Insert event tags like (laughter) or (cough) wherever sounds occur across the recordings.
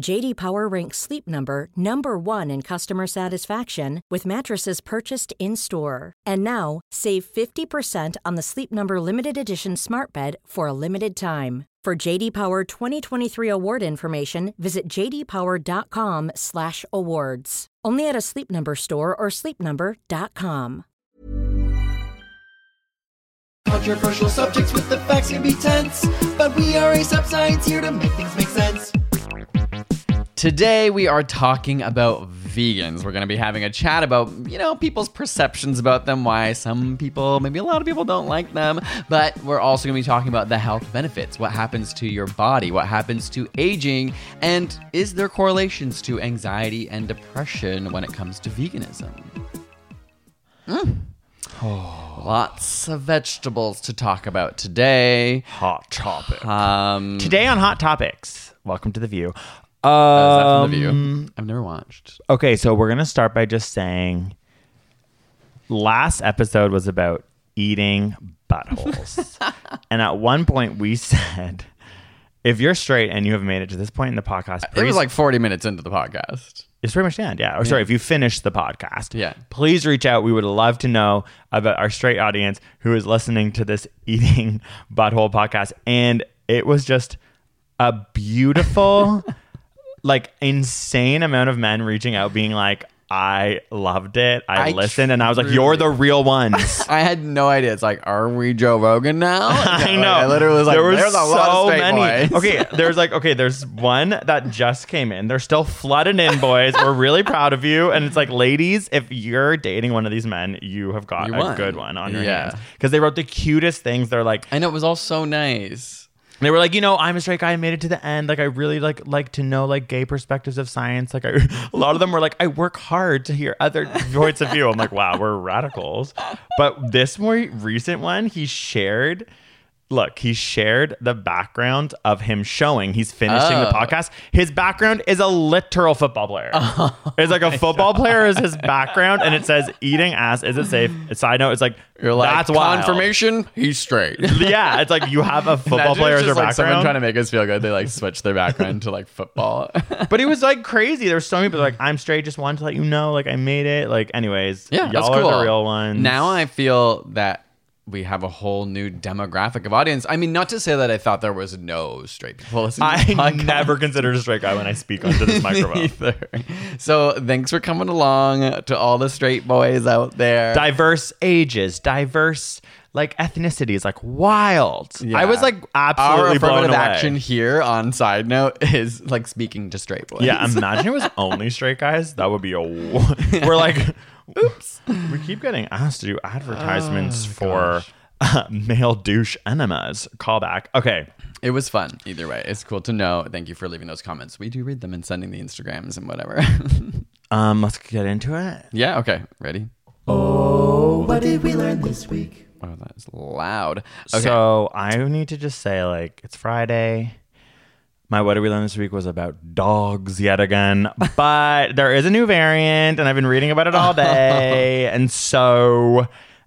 JD Power ranks Sleep Number number 1 in customer satisfaction with mattresses purchased in-store. And now, save 50% on the Sleep Number limited edition Smart Bed for a limited time. For JD Power 2023 award information, visit jdpower.com/awards. Only at a Sleep Number store or sleepnumber.com. Controversial subjects with the facts can be tense, but we are a sub science here to make things make sense. Today we are talking about vegans. We're going to be having a chat about, you know, people's perceptions about them, why some people, maybe a lot of people don't like them, but we're also going to be talking about the health benefits, what happens to your body, what happens to aging, and is there correlations to anxiety and depression when it comes to veganism? Mm. (sighs) Lots of vegetables to talk about today. Hot topic. Um, Today on Hot Topics. Welcome to the View. Uh, is that from the Um, view? I've never watched. Okay, so we're gonna start by just saying last episode was about eating buttholes. (laughs) and at one point we said if you're straight and you have made it to this point in the podcast, It please was like 40 minutes into the podcast. it's pretty much the end, yeah. Or sorry, if you finish the podcast, Yeah. please reach out. We would love to know about our straight audience who is listening to this eating (laughs) butthole podcast. And it was just a beautiful, like insane amount of men reaching out, being like, I loved it. I, I listened, and I was like, "You're the real ones." (laughs) I had no idea. It's like, are we Joe Rogan now? (laughs) I Like, know. I literally was like, there were there's a so lot of many. boys. Okay, (laughs) there's like okay, there's one that just came in. They're still flooding in, boys. We're really proud of you. And it's like, ladies, if you're dating one of these men, you have got You a good one on your Yeah. hands. Because they wrote the cutest things. They're like, I know it was all so nice. They were like, you know, I'm a straight guy. I made it to the end. Like, I really like like to know like gay perspectives of science. Like, I, (laughs) a lot of them were like, I work hard to hear other (laughs) points of view. I'm like, wow, we're radicals. But this more recent one, he shared. Look, he shared the background of him showing he's finishing the Oh. podcast. His background is a literal football player. (laughs) Oh it's like a football player is his background, and it says "eating ass is it safe?" Side note, it's like You're like, that's wild. confirmation, he's straight. (laughs) Yeah, it's like you have a football Imagine player as your like someone trying to make us feel good. They like switch their background to like football. (laughs) But it was like crazy. There were so many people like, I'm straight, just wanted to let you know, like I made it. Like, anyways, yeah, y'all that's are cool. the real ones. Now I feel that we have a whole new demographic of audience. I mean, not to say that I thought there was no straight people listening. I never considered a straight guy when I speak onto this (laughs) microphone. either. So thanks for coming along to all the straight boys out there. diverse ages, diverse like ethnicities, like wild. Yeah. I was like Our absolutely blown affirmative away. action here on side note is like speaking to straight boys. Yeah, imagine it was only (laughs) straight guys. That would be a. (laughs) We're like, oops. (laughs) We keep getting asked to do advertisements Oh, for uh, (laughs) male douche enemas. Callback. Okay. it was fun. Either way, it's cool to know. Thank you for leaving those comments. We do read them and sending the Instagrams and whatever. (laughs) Um, let's get into it. yeah. Okay. Ready? Oh, what did we learn this week? Oh, that is loud. Okay. So I need to just say, like, it's Friday. My what did we learn this week was about dogs yet again, but there is a new variant, and I've been reading about it all (laughs) day. and so,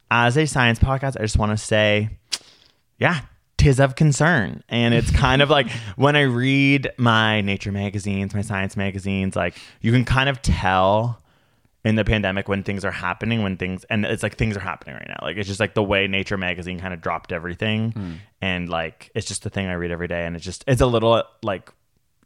as a science podcast, I just want to say, yeah, tis of concern. And it's kind of like (laughs) when I read my nature magazines, my science magazines, like you can kind of tell in the pandemic when things are happening, when things, and it's like things are happening right now. Like it's just like the way Nature magazine kind of dropped everything. And like it's just the thing I read every day. And it's just, it's a little like,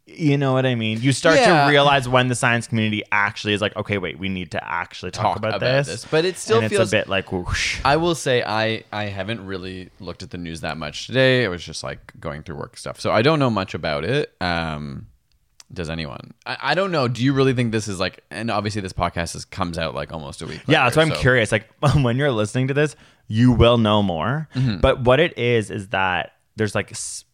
You know what I mean? You start Yeah. to realize when the science community actually is like, okay, wait, we need to actually talk, Talk about, about this. this. But it still and feels- it's a bit like whoosh. I will say I I haven't really looked at the news that much today. It was just like going through work stuff, so I don't know much about it. Um, does anyone? I, I don't know. Do you really think this is like? And obviously, this podcast is, comes out like almost a week. Yeah, that's later, why I'm so- curious. Like (laughs) when you're listening to this, you will know more. Mm-hmm. But what it is is that there's like s-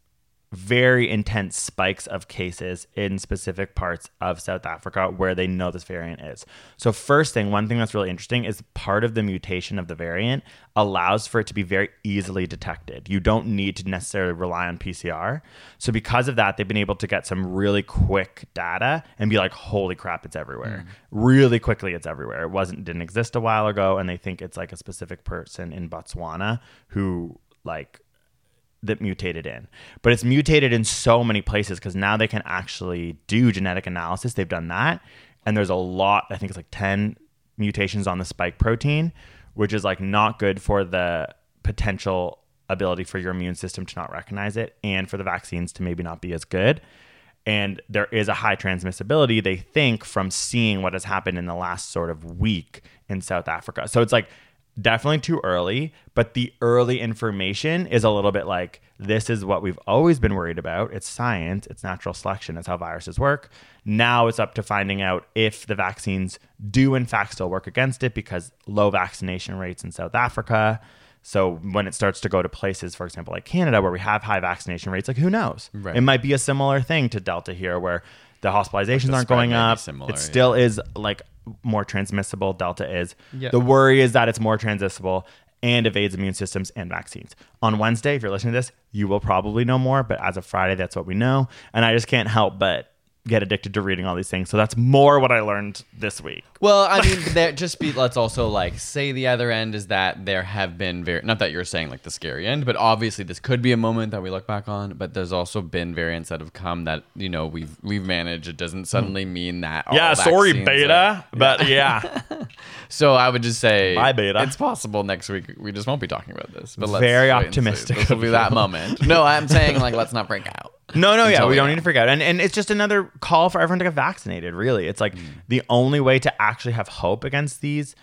very intense spikes of cases in specific parts of South Africa where they know this variant is. So first thing, one thing that's really interesting is part of the mutation of the variant allows for it to be very easily detected. You don't need to necessarily rely on PCR. So because of that, they've been able to get some really quick data and be like, "Holy crap, it's everywhere." Mm. Really quickly it's everywhere. It wasn't didn't exist a while ago and they think it's like a specific person in Botswana who like that mutated in. But it's mutated in so many places because now they can actually do genetic analysis. They've done that. And there's a lot, I think it's like 10 mutations on the spike protein, which is like not good for the potential ability for your immune system to not recognize it and for the vaccines to maybe not be as good. And there is a high transmissibility, they think, from seeing what has happened in the last sort of week in South Africa. So it's like definitely too early, but the early information is a little bit like this is what we've always been worried about. It's science, it's natural selection, it's how viruses work. Now it's up to finding out if the vaccines do, in fact, still work against it because low vaccination rates in South Africa. So when it starts to go to places, for example, like Canada, where we have high vaccination rates, like who knows? Right. It might be a similar thing to Delta here, where the hospitalizations the aren't going up. similar, it still is like more transmissible. Delta is. The worry is that it's more transmissible and evades immune systems and vaccines. On Wednesday, if you're listening to this, you will probably know more. But as of Friday, that's what we know, and I just can't help but get addicted to reading all these things. So that's more what I learned this week. Well, I mean, (laughs) there just be. Let's also like say the other end is that there have been very not that you're saying like the scary end, but obviously this could be a moment that we look back on. But there's also been variants that have come that you know we've we've managed. It doesn't hmm. suddenly mean that. all yeah, sorry, beta, are- but (laughs) yeah. So I would just say, Bye, beta. It's possible next week we just won't be talking about this. But let's Very wait and see. optimistic This will be that moment. No, I'm saying like let's not break out. No, no, yeah, we don't need to freak out. And and it's just another call for everyone to get vaccinated, really. It's like mm. the only way to actually have hope against these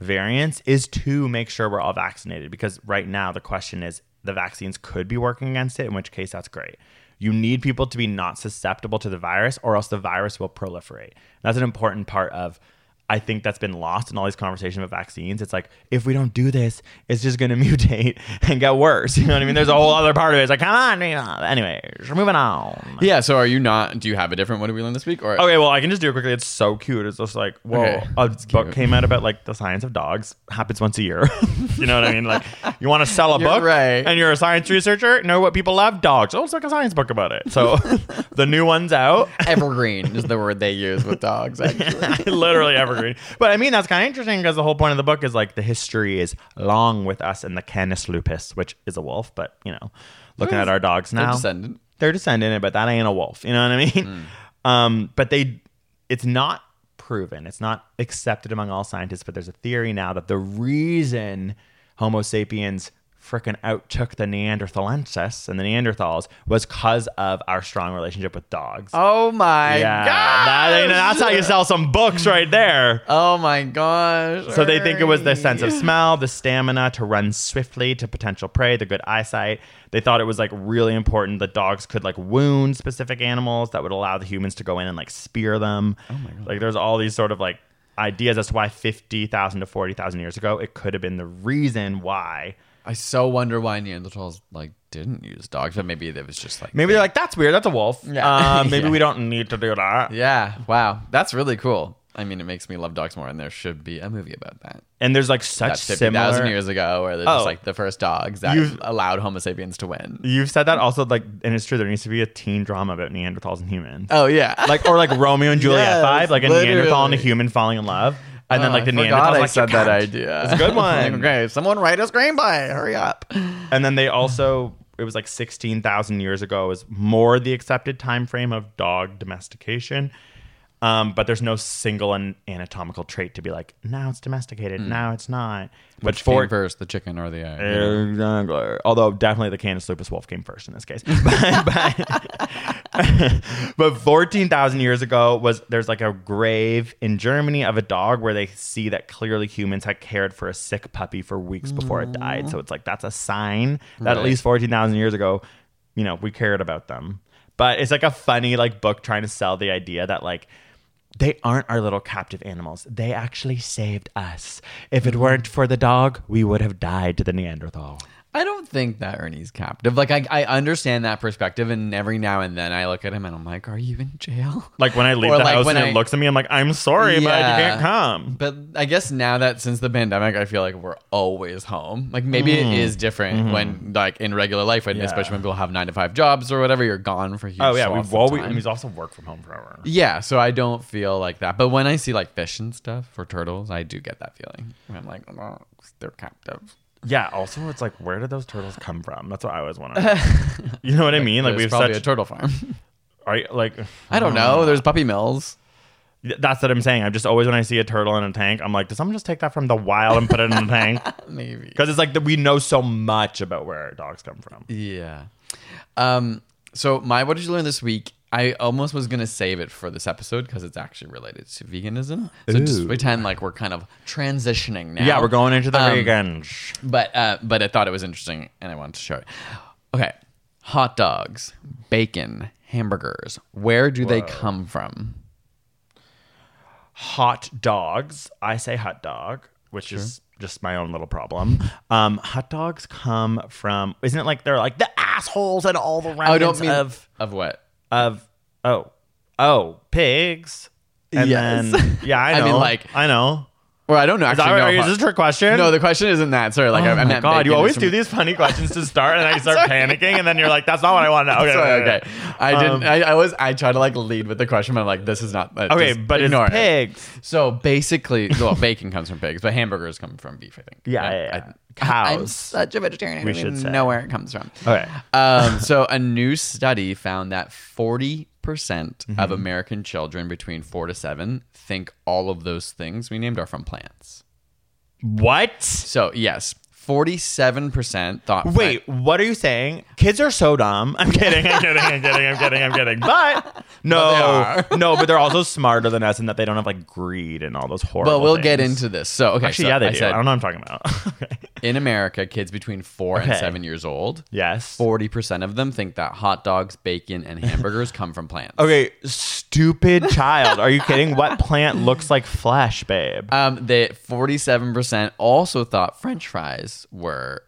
variants is to make sure we're all vaccinated because right now the question is the vaccines could be working against it, in which case that's great. You need people to be not susceptible to the virus or else the virus will proliferate. That's an important part of I think that's been lost in all these conversations about vaccines. It's like if we don't do this, it's just going (laughs) to mutate and get worse. You know what I mean? There's a whole other part of it. It's like, come on, you know. anyways, we're moving on. Yeah. So are you not? Do you have a different? What did we learn this week? Or Okay, well, I can just do it quickly. It's so cute. It's just like, whoa, Okay, a book cute. came out about like the science of dogs. Happens once a year. (laughs) you know what I mean? Like, you want to sell a book, right. And you're a science researcher. Know what people love? Dogs. Oh, it's like a science book about it. So, (laughs) the new one's out. evergreen is the word they use with dogs. Actually. literally evergreen. But I mean, that's kind of interesting because the whole point of the book is like the history is long with us and the Canis lupus, which is a wolf. But you know, looking at our dogs now, They're descendant. they're descendant, but that ain't a wolf. You know what I mean? Um, but they, it's not proven. It's not accepted among all scientists. But there's a theory now that the reason Homo sapiens frickin' outtook the Neanderthalensis and the Neanderthals was because of our strong relationship with dogs. Oh my yeah, god! that- that's how you sell some books right there. Oh my gosh! So they think it was the sense of smell, the stamina to run swiftly to potential prey, the good eyesight. They thought it was like really important that dogs could like wound specific animals that would allow the humans to go in and like spear them. Oh my god! Like there's all these sort of like ideas as to why fifty thousand to forty thousand years ago it could have been the reason why. I so wonder why Neanderthals like didn't use dogs, but maybe it was just like Maybe they're like that's weird. That's a wolf. Yeah. Uh, (laughs) maybe Yeah. we don't need to do that. Yeah. Wow. That's really cool. I mean, it makes me love dogs more, and there should be a movie about that. And there's like such That's fifty similar. thousand years ago, where they're Oh. just like the first dogs that You've- allowed Homo sapiens to win. You've said that also like, and it's true. There needs to be a teen drama about Neanderthals and humans. Oh yeah. like or like Romeo and (laughs) Juliet Yes, vibe, like a Neanderthal and a literally. human falling in love, and then Oh, like the oh, I forgot Neanderthals I like said that can't." idea. It's a good (laughs) one. okay, someone write a screenplay. Hurry up. And then they also it was like sixteen thousand years ago is more the accepted time frame of dog domestication. Um, but there's no single an anatomical trait to be like now it's domesticated, now it's not. But Hmm. Which for came first, the chicken or the egg? Exactly. Although definitely the Canis lupus wolf came first in this case. (laughs) but, but (laughs) but 14,000 years ago was there's like a grave in Germany of a dog where they see that clearly humans had cared for a sick puppy for weeks before it died. So it's like that's a sign that at Right. least 14,000 years ago, you know, we cared about them. But it's like a funny like book trying to sell the idea that like they aren't our little captive animals. They actually saved us. If it weren't for the dog, we would have died to the Neanderthal. I don't think that Ernie's captive. Like I, I understand that perspective, and every now and then I look at him and I'm like, "Are you in jail?" Like when I leave Or the like house when and I- it looks at me, I'm like, I'm sorry, but you Yeah. can't come. But I guess now that since the pandemic, I feel like we're always home. Like maybe it is different when, like, in regular life, when Mm-hmm. Yeah. especially when people have nine to five jobs or whatever, you're gone for huge. Oh yeah, swaths we've of always time. and he's also worked from home forever. Yeah, so I don't feel like that. But when I see like fish and stuff or turtles, I do get that feeling. And I'm like, oh, they're captive. Yeah. Also, it's like, where did those turtles come from? That's what I always want to. (laughs) you know what I mean? Like we've probably such. a turtle farm. you, like, I don't know. (sighs) There's puppy mills. That's what I'm saying. I'm just always when I see a turtle in a tank, I'm like, did someone just take that from the wild and put it in a tank? (laughs) Maybe. Because it's like that we know so much about where our dogs come from. Yeah. Um. So my what did you learn this week? I almost was gonna save it for this episode because it's actually related to veganism. So just pretend like we're kind of transitioning now. Yeah, we're going into the Um, vegans. But uh, but I thought it was interesting and I wanted to show it. Okay, hot dogs, bacon, hamburgers. Where do they come from? hot dogs. I say hot dog, which is just my own little problem. Um, hot dogs come from. Isn't it like they're like the assholes and all the Oh, I remnants don't mean of of what. Of oh oh pigs. And Yes. then yeah, I (laughs) I know. mean, like- I know. Or I don't know. Is, that, Actually, no, is this a trick question? no, the question isn't that. Sorry, like oh I, I meant god, you always do these funny questions to start, and I start panicking, and then you're like, "That's not what I want to know." Okay, Sorry, okay, okay. I didn't. I, I was. I try to like lead with the question, but I'm like, this is not. uh, Okay, but it's ignore it. pigs. So basically, well, bacon comes from pigs, but hamburgers come from beef. I think. Yeah, I- yeah, Cows. I'm such a vegetarian. I We don't should even say. know where it comes from. Okay. Um, so a new study found that 40 percent of Mm-hmm. American children between four to seven think all of those things we named are from plants. What? So yes, 47 percent thought. Wait, what are you saying? Kids are so dumb. I'm kidding. I'm kidding. I'm kidding. I'm kidding. I'm kidding. But (laughs) no, But no. But they're also smarter than us in that they don't have like greed and all those horrible. Well, we'll get into this. So okay, Actually, so yeah, they I do. said I don't know what I'm talking about. (laughs) okay. in America, kids between four and seven years old, Yes. 40% of them think that hot dogs, bacon, and hamburgers come from plants. Okay, stupid child. Are you kidding? What plant looks like flesh, babe? Um, they 47% also thought French fries were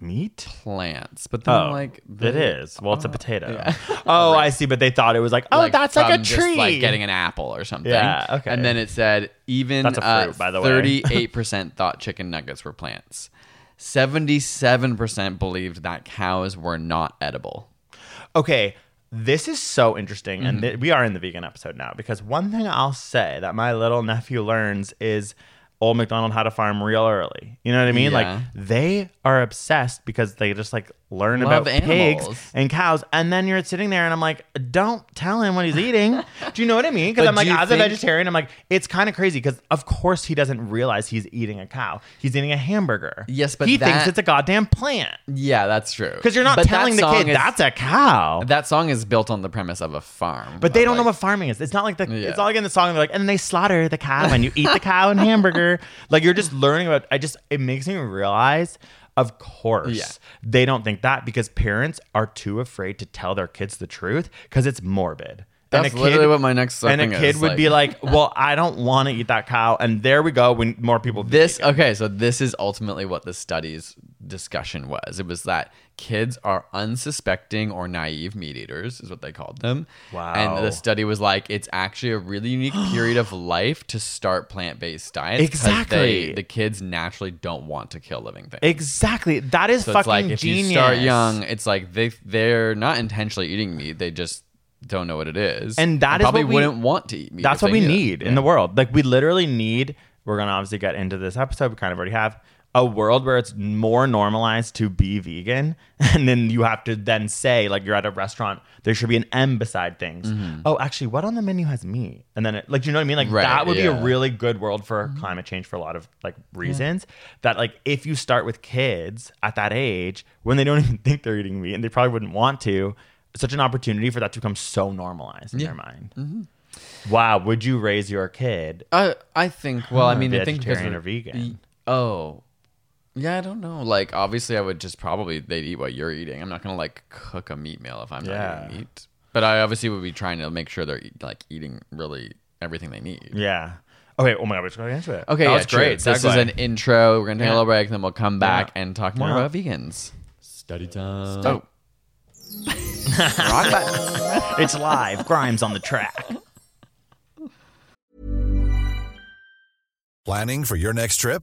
Meat? plants, but then Oh, like it they- is. Well, it's a potato. yeah. (laughs) Oh, I see. But they thought it was like, (laughs) oh, that's like a tree. Just like getting an apple or something. Yeah, okay. And then it said even That's a uh, fruit, by the way. 38% (laughs) thought chicken nuggets were plants. 77% believed that cows were not edible. Okay, this is so interesting, Mm-hmm. and th- we are in the vegan episode now because one thing I'll say that my little nephew learns is Old MacDonald had to farm real early. You know what I mean? Yeah. Like they are obsessed because they just like learn Love about pigs animals. and cows, and then you're sitting there and I'm like, don't tell him what he's eating. Do you know what I mean? Because I'm like, as think- a vegetarian, I'm like, it's kind of crazy because of course he doesn't realize he's eating a cow. He's eating a hamburger. Yes, but he thinks it's a goddamn plant Yeah, that's true. because you're not But telling the kid is- that's a cow. That song is built on the premise of a farm. But they don't know what farming is. It's not like the. Yeah. It's not like in the song. They're like, and then they slaughter the cow, and you eat the cow and hamburger. (laughs) Like you're just learning about. I just it makes me realize. Of course, Yeah. they don't think that because parents are too afraid to tell their kids the truth because it's morbid. That's and a literally what my next and a kid would like- be like, "Well, I don't want to eat that cow," and there we go. When more people This okay, so this is ultimately what the study's discussion was. It was that kids are unsuspecting or naive meat eaters, is what they called them. Wow. And the study was like it's actually a really unique (gasps) period of life to start plant based diets. Exactly. they- the kids naturally don't want to kill living things. exactly that is so fucking it's like if genius. you start young, it's like they they're not intentionally eating meat. They just don't know what it is, And that is probably we- wouldn't want to eat meat. That's what we it. need in Yeah. the world. Like we literally need. We're gonna obviously get into this episode. We kind of already have a world where it's more normalized to be vegan, (laughs) and then you have to then say like you're at a restaurant. There should be an M beside things. Oh, actually, what on the menu has meat? And then it, like you know what I mean. Like Mm-hmm. Right, that would be a really good world for climate change for a lot of like reasons. That like if you start with kids at that age when they don't (laughs) even think they're eating meat and they probably wouldn't want to. such an opportunity for that to become so normalized in their mind. Wow, would you raise your kid? I I think. Well, I (gasps) mean, I think because vegetarian or we're- vegan. Oh, yeah. I don't know. Like, obviously, I would just probably they'd eat what you're eating. I'm not gonna like cook a meat meal if I'm Yeah. not eating meat. But I obviously would be trying to make sure they're eat- like eating really everything they need. Yeah. Okay. Oh my god, let's go into it. Okay, that yeah, was true. great. This is segue. an intro. We're gonna take Yeah. a little break, and then we'll come back Yeah. and talk more Yeah. about vegans. Study time. Oh, wrong button. it's live. Grimes on the track. Planning for your next trip?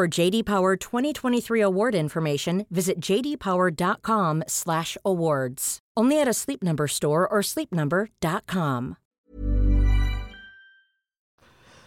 For JD Power 2023 award information, visit jdpower.com/awards. Only at a Sleep Number store or sleepnumber.com.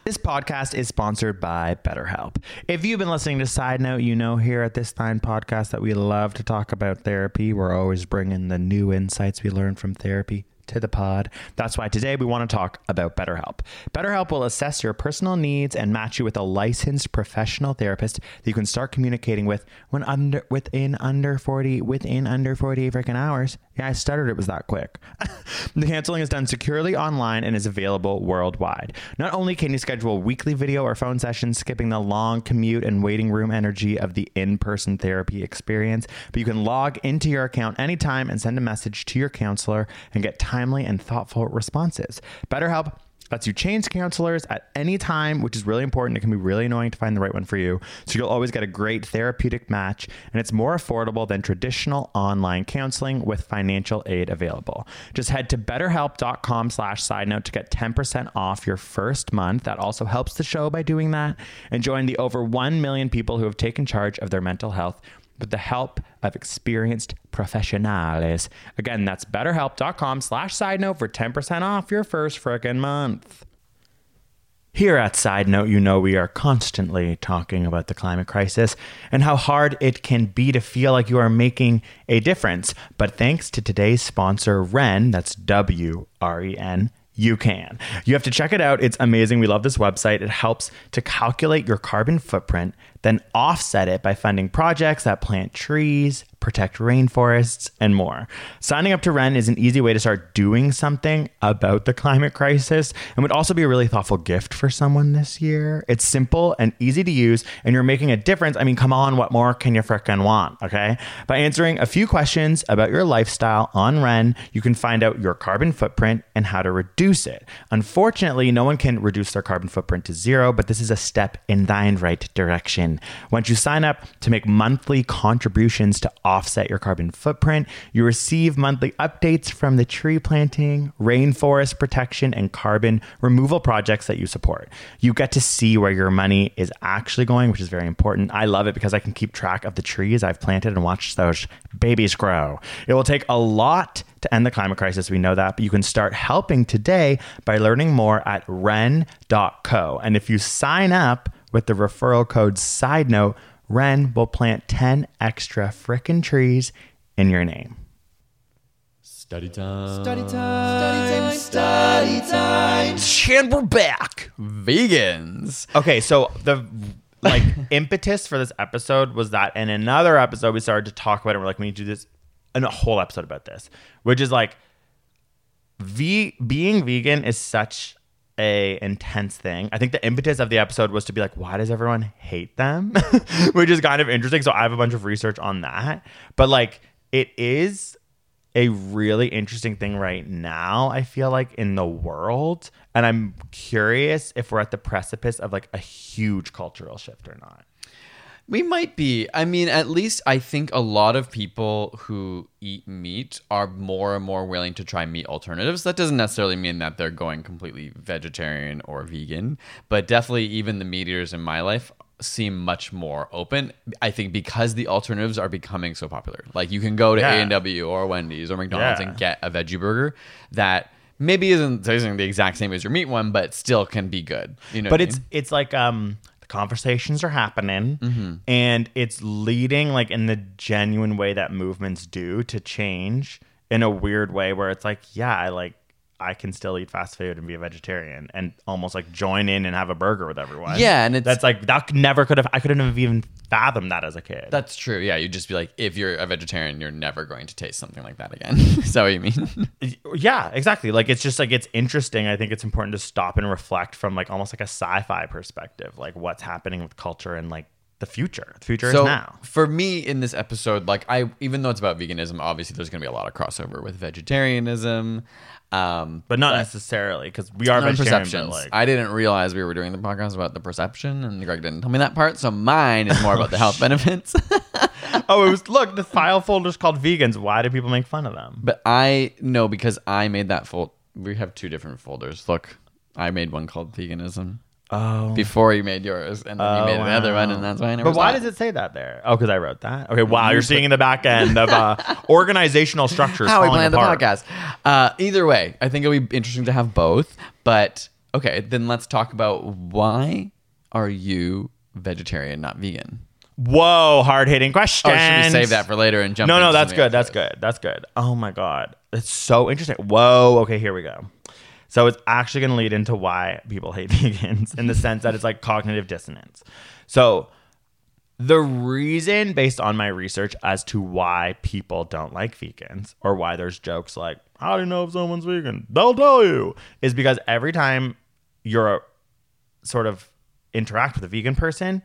This podcast is sponsored by BetterHelp. If you've been listening to Side Note, you know here at this Stein podcast that we love to talk about therapy. We're always bringing the new insights we learn from therapy to the pod. That's why today we want to talk about BetterHelp. BetterHelp will assess your personal needs and match you with a licensed professional therapist that you can start communicating with when under within under 40 within under 40 freaking hours. Yeah, I stuttered it was that quick. (laughs) the counseling is done securely online and is available worldwide. Not only can you schedule weekly video or phone sessions, skipping the long commute and waiting room energy of the in person therapy experience, but you can log into your account anytime and send a message to your counselor and get timely and thoughtful responses. BetterHelp lets you change counselors at any time, which is really important. It can be really annoying to find the right one for you. So you'll always get a great therapeutic match, and it's more affordable than traditional online counseling with financial aid available. Just head to betterhelp.com slash side note to get 10% off your first month. That also helps the show by doing that. And join the over 1 million people who have taken charge of their mental health with the help of experienced professionals. Again, that's betterhelp.com slash side note for 10% off your first frickin' month. Here at Side Note, you know we are constantly talking about the climate crisis and how hard it can be to feel like you are making a difference. But thanks to today's sponsor, Wren, that's W R E N, you can. You have to check it out. It's amazing. We love this website. It helps to calculate your carbon footprint, then offset it by funding projects that plant trees, protect rainforests, and more. Signing up to Wren is an easy way to start doing something about the climate crisis and would also be a really thoughtful gift for someone this year. It's simple and easy to use, and you're making a difference. I mean, come on, what more can you frickin' want? Okay. By answering a few questions about your lifestyle on Wren, you can find out your carbon footprint and how to reduce it. Unfortunately, no one can reduce their carbon footprint to zero, but this is a step in the right direction. Once you sign up to make monthly contributions to offset your carbon footprint, you receive monthly updates from the tree planting, rainforest protection, and carbon removal projects that you support. You get to see where your money is actually going, which is very important. I love it because I can keep track of the trees I've planted and watch those babies grow. It will take a lot to end the climate crisis. We know that, but you can start helping today by learning more at wren.co. And if you sign up with the referral code side note, Wren will plant 10 extra frickin' trees in your name. Study time. Study time, study time. Study time. And we're back. Vegans. Okay, so the like (laughs) impetus for this episode was that in another episode we started to talk about it. We're like, we need to do this and a whole episode about this, which is like ve- being vegan is such a intense thing. I think the impetus of the episode was to be like, why does everyone hate them? (laughs) which is kind of interesting. So I have a bunch of research on that. But like it is a really interesting thing right now, I feel like, in the world. And I'm curious if we're at the precipice of like a huge cultural shift or not. We might be. I mean, at least I think a lot of people who eat meat are more and more willing to try meat alternatives. That doesn't necessarily mean that they're going completely vegetarian or vegan, but definitely even the meat eaters in my life seem much more open. I think because the alternatives are becoming so popular. Like you can go to Yeah. A&W or Wendy's or McDonald's Yeah. and get a veggie burger that maybe isn't, isn't the exact same as your meat one, but still can be good. You know, but what I it's mean? it's like um conversations are happening Mm-hmm. and it's leading like in the genuine way that movements do to change in a weird way where it's like yeah i like i can still eat fast food and be a vegetarian and almost like join in and have a burger with everyone Yeah, and it's- that's like that never could have i couldn't have even fathomed that as a kid That's true. Yeah, you'd just be like, if you're a vegetarian, you're never going to taste something like that again. (laughs) Is that what you mean? (laughs) yeah exactly like it's just like it's interesting i think it's important to stop and reflect from like almost like a sci-fi perspective like what's happening with culture and like the future the future is now for me in this episode, like I, even though it's about veganism, obviously there's going to be a lot of crossover with vegetarianism. Um, but not necessarily because we are vegetarian. perceptions. But like, I didn't realize we were doing the podcast about the perception, and Greg didn't tell me that part. So mine is more about the health (laughs) benefits. (laughs) oh, it was look. The file folder's called vegans. Why do people make fun of them? but I know because I made that fold. We have two different folders. Look, I made one called veganism. Oh, Before you made yours, and then you Oh, made another one, wow. and that's why I never. But why does it say that there? Oh, because I wrote that. Okay, wow, you're seeing in the back end of uh, (laughs) organizational structures. how we falling planned the podcast. Uh, either way, I think it'll be interesting to have both. But okay, then let's talk about why are you vegetarian, not vegan? Whoa, hard hitting question. Or should we save that for later and jump? No, no, into that's something good. That's good. That's good. Oh my god, that's so interesting. Whoa. Okay, here we go. So it's actually going to lead into why people hate (laughs) vegans in the sense that it's like cognitive dissonance. So the reason, based on my research, as to why people don't like vegans or why there's jokes like "How do you know if someone's vegan?" They'll tell you, is because every time you're a, sort of interact with a vegan person,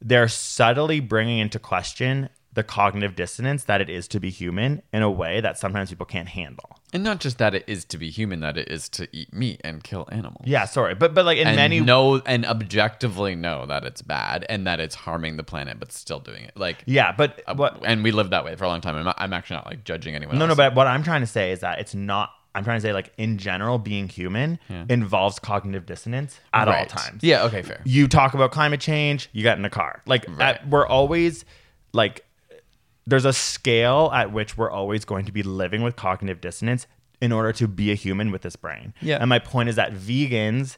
they're subtly bringing into question the cognitive dissonance that it is to be human in a way that sometimes people can't handle. And not just that it is to be human, that it is to eat meat and kill animals. Yeah, sorry, but but like in and many know and objectively know that it's bad and that it's harming the planet, but still doing it. Like, yeah, but uh, what and we lived that way for a long time. I'm, I'm actually not like judging anyone. No, no, but what I'm trying to say is that it's not. I'm trying to say, like, in general, being human involves cognitive dissonance at all times. Yeah. Okay. Fair. You talk about climate change, you get in a car. Like, Right. at, we're always, like, there's a scale at which we're always going to be living with cognitive dissonance in order to be a human with this brain. Yeah. And my point is that vegans,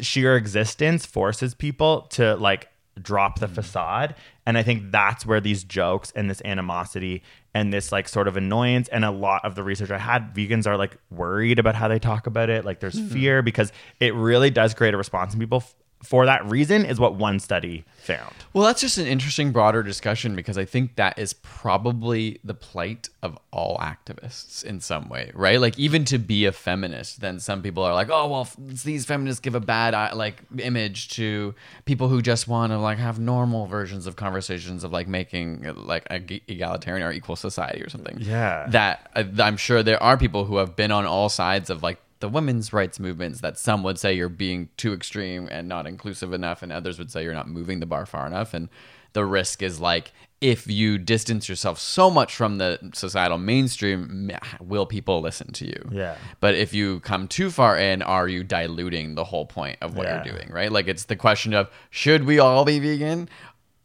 sheer existence forces people to like drop the mm-hmm. facade and i think that's where these jokes and this animosity and this like sort of annoyance and a lot of the research i had vegans are like worried about how they talk about it like there's mm-hmm. fear because it really does create a response in people for that reason is what one study found Well, that's just an interesting, broader discussion because I think that is probably the plight of all activists in some way, right? Like, even to be a feminist, then some people are like, "Oh, well, these feminists give a bad like image to people who just want to like have normal versions of conversations of like making like a g- egalitarian or equal society or something." Yeah. that uh, I'm sure there are people who have been on all sides of like the women's rights movements that some would say you're being too extreme and not inclusive enough and others would say you're not moving the bar far enough and the risk is like if you distance yourself so much from the societal mainstream will people listen to you Yeah. but if you come too far in are you diluting the whole point of what Yeah. you're doing right like it's the question of should we all be vegan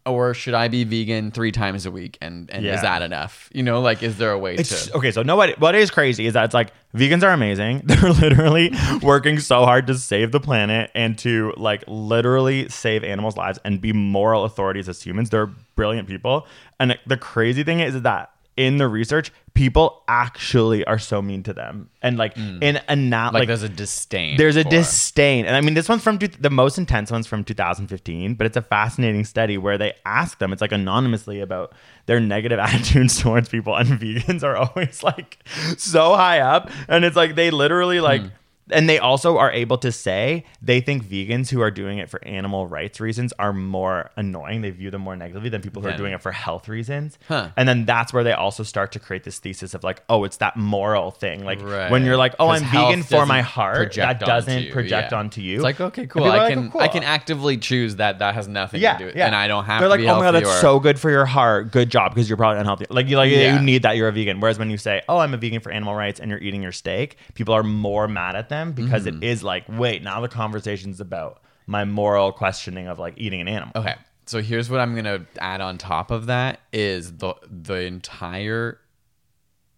or should I be vegan three times a week and and Yeah. is that enough you know like is there a way It's to okay. So no, what what is crazy is that it's like vegans are amazing. (laughs) They're literally (laughs) working so hard to save the planet and to like literally save animals' lives and be moral authorities as humans. They're brilliant people. And the crazy thing is that in the research, people actually are so mean to them. And like hmm. in a not like, like, there's a disdain. there's a for- disdain. And I mean, this one's from two, the most intense one's from 2015, but it's a fascinating study where they ask them, it's like anonymously about their negative (laughs) attitudes towards people. And vegans are (laughs) always like so high up. And it's like they literally like, hmm. And they also are able to say they think vegans who are doing it for animal rights reasons are more annoying. They view them more negatively than people who are doing it for health reasons. Huh. And then that's where they also start to create this thesis of like, oh, it's that moral thing. Like Right. when you're like, oh, I'm vegan for my heart, that doesn't you, project yeah. onto you. It's like okay, cool. I like, can "Oh, cool." I can actively choose that that has nothing yeah, to do with yeah. and I don't have They're like, oh my god, that's or- so good for your heart. Good job because you're probably unhealthy. Like you like Yeah. you need that. You're a vegan. Whereas when you say, oh, I'm a vegan for animal rights, and you're eating your steak, people are more mad at them because Mm-hmm. it is like, wait, now the conversation's about my moral questioning of like eating an animal. Okay. So here's what I'm gonna add on top of that is the the entire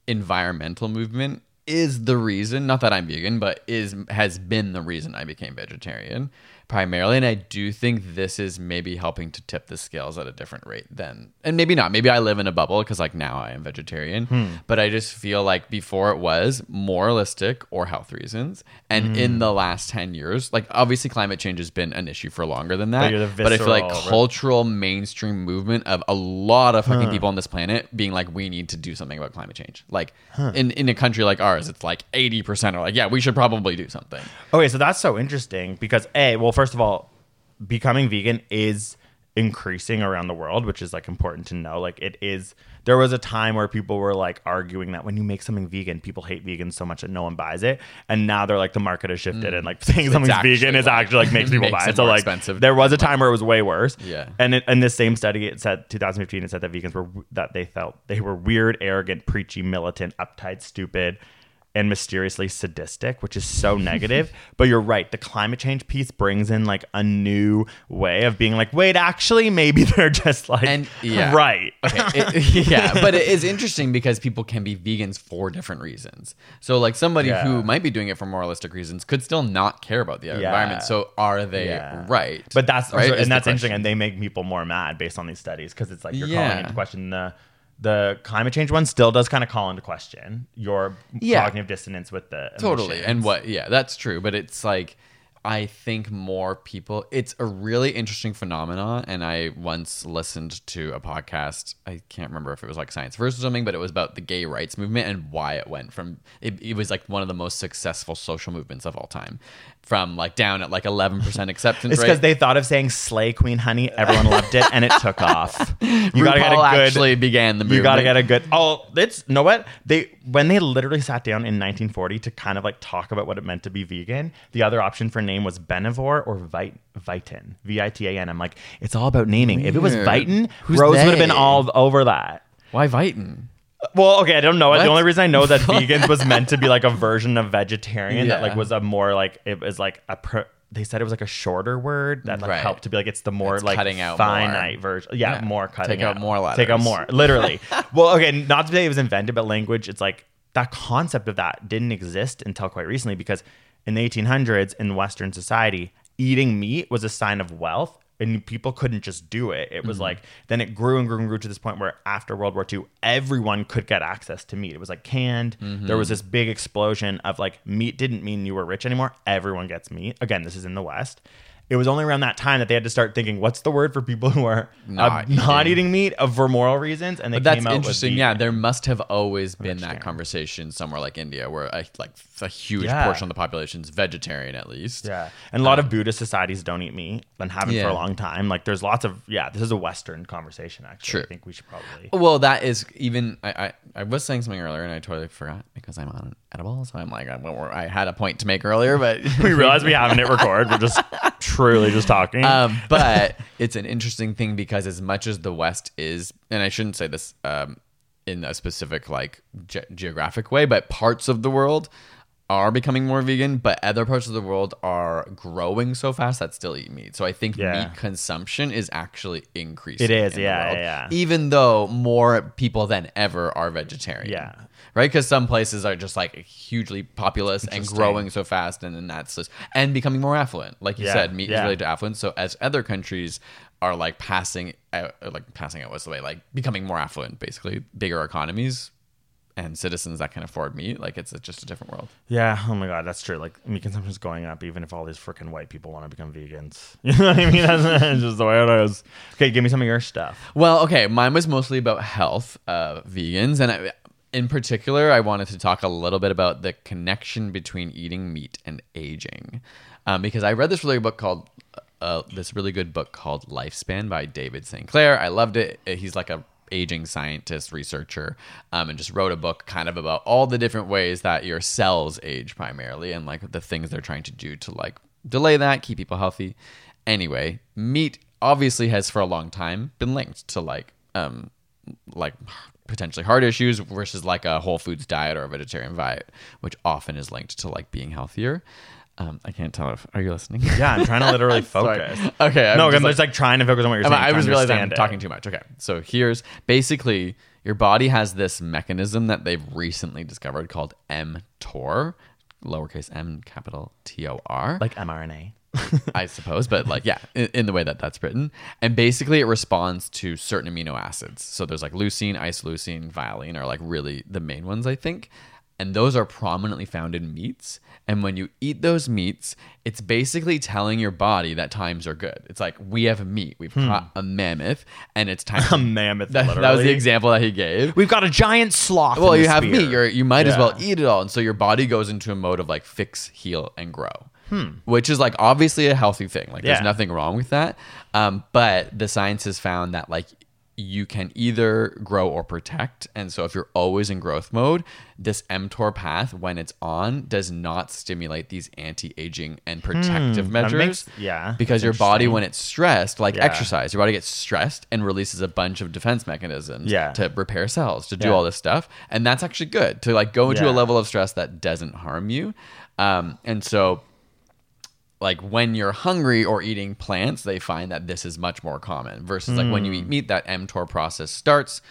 environmental movement is the reason, not that I'm vegan, but is has been the reason I became vegetarian primarily. And I do think this is maybe helping to tip the scales at a different rate than and maybe not. Maybe I live in a bubble because like now I am vegetarian. Hmm. But I just feel like before it was moralistic or health reasons. And Hmm. in the last 10 years, like obviously climate change has been an issue for longer than that. But you're but I feel like visceral- cultural mainstream movement of a lot of fucking people on this planet being like, we need to do something about climate change. Like in, in a country like ours, it's like 80% are like, yeah, we should probably do something. Okay, so that's so interesting because a well, first of all, becoming vegan is increasing around the world, which is like important to know. Like it is. There was a time where people were like arguing that when you make something vegan, people hate vegans so much that no one buys it, and now they're like the market has shifted and like (laughs) saying something's vegan is actually like makes (laughs) people makes buy it. So like expensive. there was a time where it was way worse. Yeah. And it, in this same study, it said 2015, it said that vegans were that they felt they were weird, arrogant, preachy, militant, uptight, stupid, and mysteriously sadistic, which is so negative. (laughs) But you're right. The climate change piece brings in like a new way of being like, wait, actually, maybe (laughs) they're just like And yeah. right. Okay. (laughs) it- yeah. But it is interesting because people can be vegans for different reasons. So, like, somebody Yeah. who might be doing it for moralistic reasons could still not care about the Yeah. environment. So, are they right? But that's right? and that's interesting, and they make people more mad based on these studies because it's like you're calling into question the the climate change one still does kind of call into question your Yeah. cognitive dissonance with the totally and what yeah that's true but it's like i think more people it's a really interesting phenomenon and i once listened to a podcast i can't remember if it was like science versus something but it was about the gay rights movement and why it went from it, it was like one of the most successful social movements of all time from like down at like 11% acceptance It's because they thought of saying "slay Queen Honey." Everyone loved it, and it took off. (laughs) You gotta get a RuPaul good. actually began the movement. you gotta get a good. Oh, it's know what they when they literally sat down in 1940 to kind of like talk about what it meant to be vegan. The other option for name was Benevore or Vit Vitin, V I T A N. I'm like, it's all about naming. If it was Weird. Vitan, Who's Rose would have been all over that. why Viton Well, okay, I don't know. What? The only reason I know that (laughs) vegans was meant to be like a version of vegetarian that like was a more like it was like a per, they said it was like a shorter word that like Right. helped to be like it's the more It's like cutting out finite more. version. Yeah, Yeah. more cutting Take out more Take out more, (laughs) literally. well, okay, not to say it was invented, but language. It's like that concept of that didn't exist until quite recently because in the 1800s in Western society, eating meat was a sign of wealth. And people couldn't just do it. It Mm-hmm. was like then it grew and grew and grew to this point where after World War II, everyone could get access to meat. It was like canned. Mm-hmm. There was this big explosion of like meat didn't mean you were rich anymore. Everyone gets meat. Again, this is in the West. It was only around that time that they had to start thinking, what's the word for people who are Not uh, not eating. eating meat uh, for moral reasons? And they But that's interesting. Yeah, there must have always been that conversation somewhere like India, where a, like a huge Yeah. portion of the population is vegetarian, at least. Yeah, and a lot of Buddhist societies don't eat meat and haven't for a long time. Like, there's lots of yeah. This is a Western conversation. Actually, I think we should probably. Well, that is even. I, I I was saying something earlier and I totally forgot because I'm on edible. So I'm like, I, I had a point to make earlier, but (laughs) We realize we (laughs) haven't hit record. We're just truly just talking. um, (laughs) but it's an interesting thing because as much as the West is, and I shouldn't say this um, in a specific like ge- geographic way, but parts of the world are becoming more vegan, but other parts of the world are growing so fast that still eat meat. So I think Yeah. meat consumption is actually increasing. It is, in yeah, world, yeah, yeah. Even though more people than ever are vegetarian. Yeah. Right, because some places are just like hugely populous and growing so fast, and then that's just and becoming more affluent. Like you Yeah, said, meat is related to affluence. So as other countries are like passing out, like passing out what's the way, like becoming more affluent, basically bigger economies and citizens that can afford meat, like it's just a different world. yeah. Oh my god, that's true. Like meat consumption is going up, even if all these freaking white people want to become vegans. (laughs) You know what I mean? (laughs) That's, that's just the way it is. Okay, give me some of your stuff. Well, okay, mine was mostly about health, uh, vegans, and I, in particular, I wanted to talk a little bit about the connection between eating meat and aging, um, because I read this really book called uh, this really good book called Lifespan by David Sinclair. I loved it. He's like a aging scientist researcher um, and just wrote a book kind of about all the different ways that your cells age primarily and like the things they're trying to do to like delay that keep people healthy. Anyway meat obviously has for a long time been linked to like um like potentially heart issues versus like a whole foods diet or a vegetarian diet which often is linked to like being healthier um, I can't tell if are you listening? (laughs) Yeah, I'm trying to literally (laughs) focus. Okay, I'm no, I'm just like trying to focus on what you're saying. I, I was realizing I'm it. talking too much. Okay, so here's basically your body has this mechanism that they've recently discovered called mTOR, lowercase m, capital T O R. like mRNA. (laughs) I suppose, but like, yeah, in, in the way that that's written. And basically, it responds to certain amino acids. So there's like leucine, isoleucine, valine are like really the main ones, I think. And those are prominently found in meats. And when you eat those meats, it's basically telling your body that times are good. It's like, we have meat. We've caught a mammoth, and it's time. (laughs) A mammoth. (laughs) that, that was the example that he gave. We've got a giant sloth. Well, you have meat. You're, you might as well eat it all. And so your body goes into a mode of like fix, heal, and grow, which is like obviously a healthy thing. Like there's nothing wrong with that. Um, but the science has found that like you can either grow or protect. And so if you're always in growth mode, this mTOR path, when it's on, does not stimulate these anti aging and protective Hmm, measures. makes- yeah, Because your body, when it's stressed, like Yeah. exercise, your body gets stressed and releases a bunch of defense mechanisms Yeah. to repair cells, to do Yeah. all this stuff. And that's actually good to like go into a level of stress that doesn't harm you. Um, and so like when you're hungry or eating plants, they find that this is much more common versus like when you Hmm. eat meat, that mTOR process starts.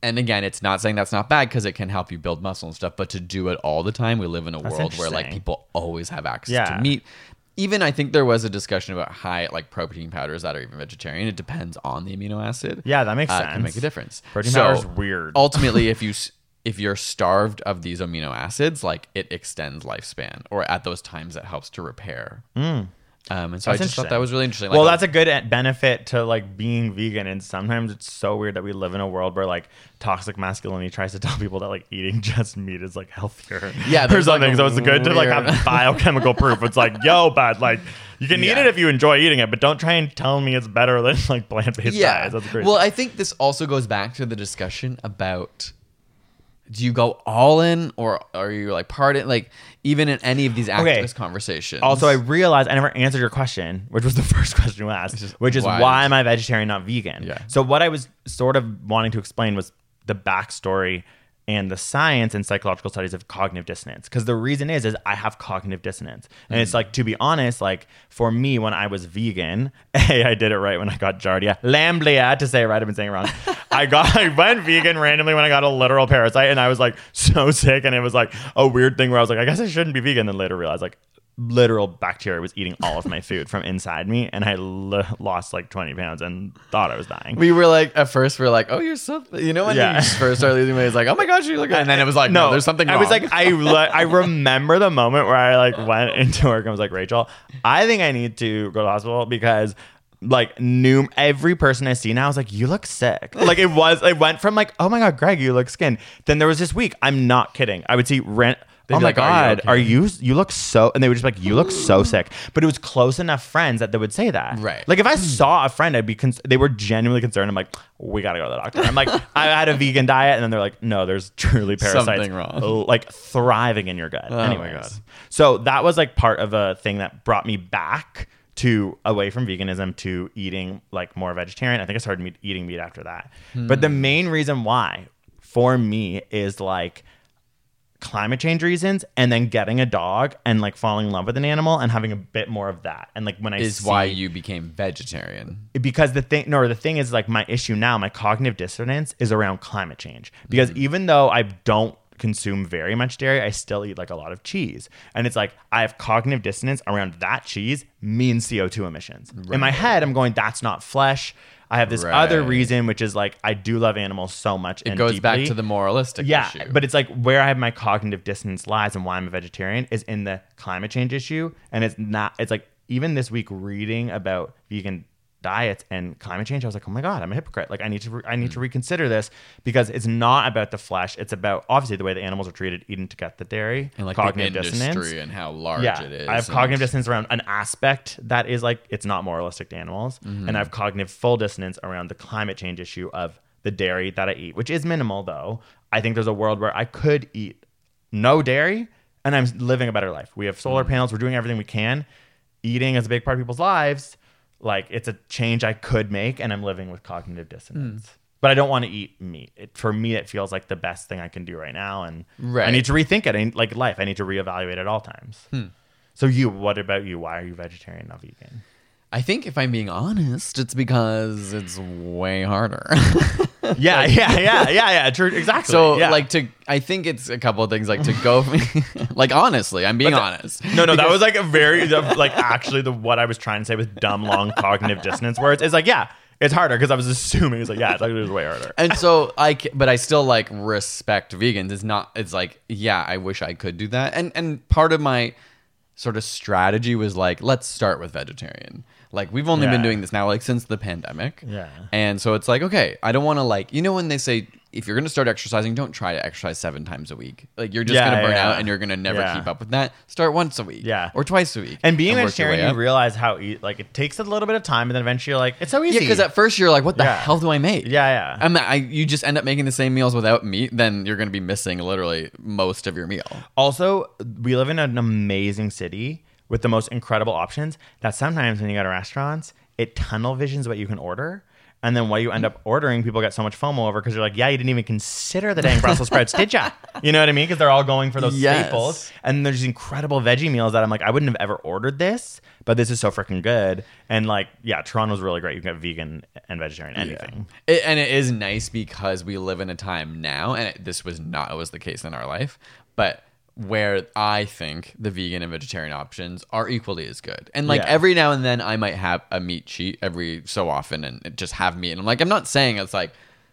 And again, it's not saying that's not bad because it can help you build muscle and stuff, but to do it all the time, we live in a That's world where like people always have access Yeah. to meat. Even I think there was a discussion about high like protein powders that are even vegetarian. It depends on the amino acid. Yeah, that makes uh, sense. Can make a difference. Protein powder's weird. Ultimately, if you (laughs) if you're starved of these amino acids, like it extends lifespan, or at those times it helps to repair. Um, and so. That's I just thought that was really interesting. well, that's a good benefit to like being vegan, and sometimes it's so weird that we live in a world where like toxic masculinity tries to (laughs) tell people that like eating (laughs) just meat is like healthier. Yeah, or there's, like, something. a so it's good to like have (laughs) biochemical proof. It's like, yo, bud, like you can eat it if you enjoy eating it, but don't try and tell me it's better than like plant based diets. That's great. Well, I think this also goes back to the discussion about do you go all in or are you like part in like even in any of these activist Okay. conversations? Also, I realized I never answered your question, which was the (laughs) first question you asked, which is why why, am I vegetarian, not vegan? Yeah. So what I was sort of wanting to explain was the backstory and the science and psychological studies of cognitive dissonance. Because the reason is, is I have cognitive dissonance, and Mm. it's like to be honest, like for me when I was vegan, (laughs) hey, I did it right when I got Giardia, Lamblia to say it right. I've been saying it wrong. (laughs) I got I went vegan randomly when I got a literal parasite, and I was like (laughs) so sick, and it was like a weird thing where I was like, I guess I shouldn't be vegan. and Then later realized like literal bacteria was eating all of my food from inside me and i l- lost like 20 pounds and thought i was dying we were like at first we are like, oh, you're so you know when Yeah. you first started losing weight, it's like, oh my gosh, you look, good. and then it was like, no, there's something. i was like i le- i remember the moment where i like went into work and was like rachel i think i need to go to the hospital because like new every person I see now is like you look sick. (laughs) Like it was it went from like oh my god Greg you look skin. Then there was this week I'm not kidding. I would see Wren They'd oh my like, "Are you god, okay?" are you you look so and they would just be like you look so sick. But it was close enough friends that they would say that. Right. Like if I hmm. saw a friend I'd be con- they were genuinely concerned. I'm like we got to go to the doctor. I'm like (laughs) I had a vegan diet and then they're like no there's truly parasites Something wrong. like thriving in your gut. Oh. God. So that was like part of a thing that brought me back to away from veganism to eating like more vegetarian. I think I started meat, eating meat after that. But the hmm. main reason why for me is like climate change reasons and then getting a dog and like falling in love with an animal and having a bit more of that. And like when I is see, why you became vegetarian. because the thing no the thing is like my issue now my cognitive dissonance is around climate change because mm. even though i don't consume very much dairy i still eat like a lot of cheese. And it's like i have cognitive dissonance around that cheese means co2 emissions. In my head i'm going that's not flesh. I have this other reason which is like i do love animals so much It goes back to the moralistic yeah issue. but it's like where i have my cognitive dissonance lies and why i'm a vegetarian is in the climate change issue. And it's not it's like even this week reading about vegan diets and climate change, I was like, oh my god, I'm a hypocrite. Like I need to re- I need to reconsider this because it's not about the flesh. It's about obviously the way the animals are treated, eating to get the dairy, and like cognitive the industry dissonance. and how large Yeah, it is. I have cognitive dissonance around an aspect that is like it's not moralistic to animals, Mm-hmm. and I have cognitive full dissonance around the climate change issue of the dairy that I eat, which is minimal though. I think there's a world where I could eat no dairy and I'm living a better life. We have solar Mm-hmm. panels, we're doing everything we can. Eating is a big part of people's lives. Like it's a change I could make, and I'm living with cognitive dissonance. Hmm. But I don't want to eat meat. It, for me, it feels like the best thing I can do right now, and I need to rethink it. I, like life, I need to reevaluate at all times. Hmm. So you, what about you? Why are you vegetarian, not vegan? I think if I'm being honest, it's because it's way harder. (laughs) Yeah, yeah, yeah, yeah, yeah. True, exactly. so yeah. like to, I think it's a couple of things. Like to go, (laughs) like honestly, I'm being honest. No, no, that was like a very like actually the what I was trying to say with dumb long cognitive dissonance words. It's like yeah, it's harder because I was assuming it's like yeah, it's like it was way harder. and so I, but I still like respect vegans. It's not. It's like yeah, I wish I could do that. And and part of my sort of strategy was like, let's start with vegetarian. Like we've only been doing this now like since the pandemic. Yeah. And so it's like okay, I don't want to like you know when they say if you're gonna start exercising, don't try to exercise seven times a week. Like you're just Yeah, gonna burn yeah. out and you're gonna never Yeah. keep up with that. Start once a week. Yeah. Or twice a week. And being your vegetarian, you realize how e- like it takes a little bit of time, and then eventually you're like, it's so easy. Yeah, because at first you're like, what the Yeah. hell do I make? Yeah, yeah. I'm I, you just end up making the same meals without meat, then you're going to be missing literally most of your meal. Also, we live in an amazing city with the most incredible options that sometimes when you go to restaurants, it tunnel visions what you can order. And then what you end up ordering, people get so much FOMO over because you're like, yeah, you didn't even consider the dang Brussels sprouts, did ya? (laughs) You know what I mean? Because they're all going for those Yes. staples. And there's these incredible veggie meals that I'm like, I wouldn't have ever ordered this, but this is so freaking good. And like, yeah, Toronto's really great. You can get vegan and vegetarian, anything. It, and it is nice because we live in a time now, and it, this was not always the case in our life, but where I think the vegan and vegetarian options are equally as good. And like Yeah. every now and then, I might have a meat cheat every so often and just have meat. And I'm like, I'm not saying it's like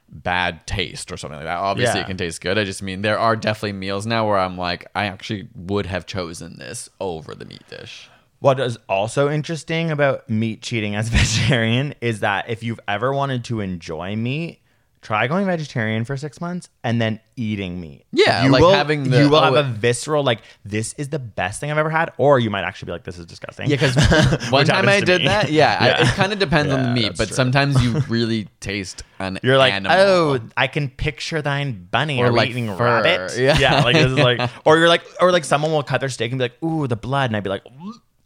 bad taste or something like that. Obviously, Yeah. it can taste good. I just mean there are definitely meals now where I'm like, I actually would have chosen this over the meat dish. What is also interesting about meat cheating as a (laughs) vegetarian is that if you've ever wanted to enjoy meat, try going vegetarian for six months and then eating meat. Yeah, you like will, having the- you will oh, have a visceral like this is the best thing I've ever had, or you might actually be like this is disgusting. Yeah, because (laughs) (laughs) one time I did me. that. Yeah, I- it kind of depends on the meat, but true. sometimes you (laughs) really taste an You're like, animal. oh, I can picture thine bunny Or like eating fur. rabbit. Yeah. like this is like, or you're like, or like someone will cut their steak and be like, ooh, the blood, and I'd be like,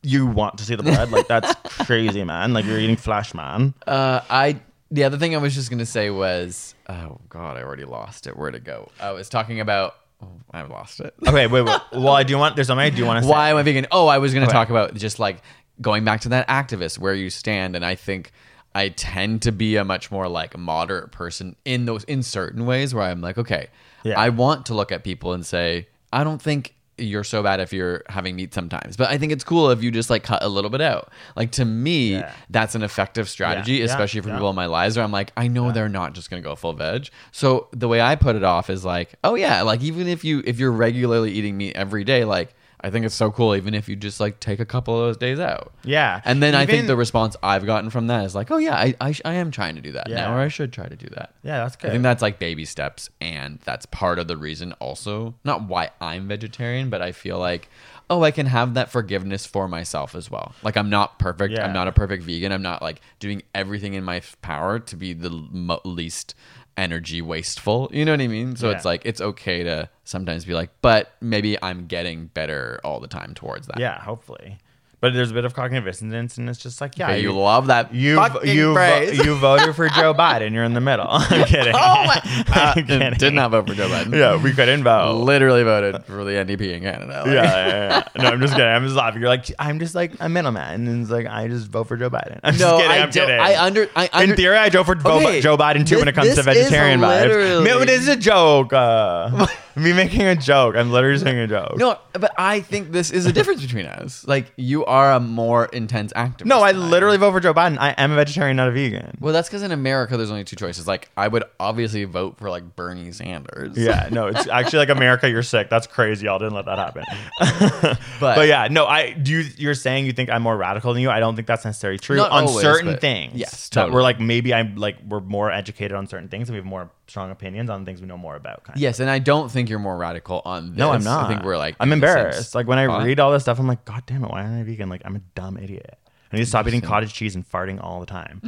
you want to see the blood? Like that's crazy, man. Like you're eating flesh, man. Uh, I the other thing I was just gonna say was, oh god, I already lost it. Where'd it go? Oh, I was talking about. Oh, I lost it. (laughs) Okay, wait, wait. Well, I do want. There's something I do want to say. Why am I vegan? Oh, I was going to Okay. talk about just like going back to that activist where you stand, and I think I tend to be a much more like moderate person in those in certain ways where I'm like, okay, Yeah. I want to look at people and say, I don't think you're so bad if you're having meat sometimes, but I think it's cool if you just like cut a little bit out. Like to me, Yeah. that's an effective strategy, Yeah, yeah, especially for yeah. people in my lives where I'm like, I know they're not just gonna go full veg. So the way I put it off is like, oh yeah, like even if you if you're regularly eating meat every day, like I think it's so cool even if you just like take a couple of those days out. Yeah. And then I think the response I've gotten from that is like, oh yeah, I I, sh- I am trying to do that Yeah. now, or I should try to do that. Yeah, that's good. I think that's like baby steps, and that's part of the reason also, not why I'm vegetarian, but I feel like, oh, I can have that forgiveness for myself as well. Like I'm not perfect. Yeah. I'm not a perfect vegan. I'm not like doing everything in my f- power to be the mo- least energy wasteful. You know what I mean? So Yeah. it's like it's okay to sometimes be like, but maybe I'm getting better all the time towards that. yeah, hopefully. But there's a bit of cognitive dissonance, and it's just like, yeah, Okay, you love that. you you you voted for Joe Biden. You're in the middle. (laughs) I'm (laughs) kidding. oh my! (laughs) I'm Uh, kidding. did not vote for Joe Biden. Yeah, we couldn't vote. literally voted for the NDP in Canada. Yeah, Like- yeah, yeah, yeah. No, I'm just kidding. I'm just laughing. You're like, I'm just like a middleman, and it's like I just vote for Joe Biden. I'm No, just kidding. I I'm kidding. I under- I under- In theory, I vote for Joe- Okay, Joe Biden too when it comes to vegetarian vibes. No, it is a joke. Uh, (laughs) me making a joke. I'm literally just making a joke. No, but I think this is a difference between us. Like you are a more intense activist. No, I than am. literally vote for Joe Biden. I am a vegetarian, not a vegan. Well, that's because in America there's only two choices. Like I would obviously vote for like Bernie Sanders. Yeah, (laughs) no, it's actually like America. You're sick. That's crazy. Y'all didn't let that happen. (laughs) but, But- yeah, no, I do. You, you're saying you think I'm more radical than you. I don't think that's necessarily true on always, certain things. yes, that we're like maybe I'm like we're more educated on certain things and we have more strong opinions on things we know more about. Kind of. Yes, and I don't think you're more radical on this. No, I'm not. I think we're like I'm in the same embarrassed. Like when I spot. read all this stuff, I'm like, God damn it, why aren't I vegan? Like I'm a dumb idiot. I need to stop eating cottage cheese and farting all the time.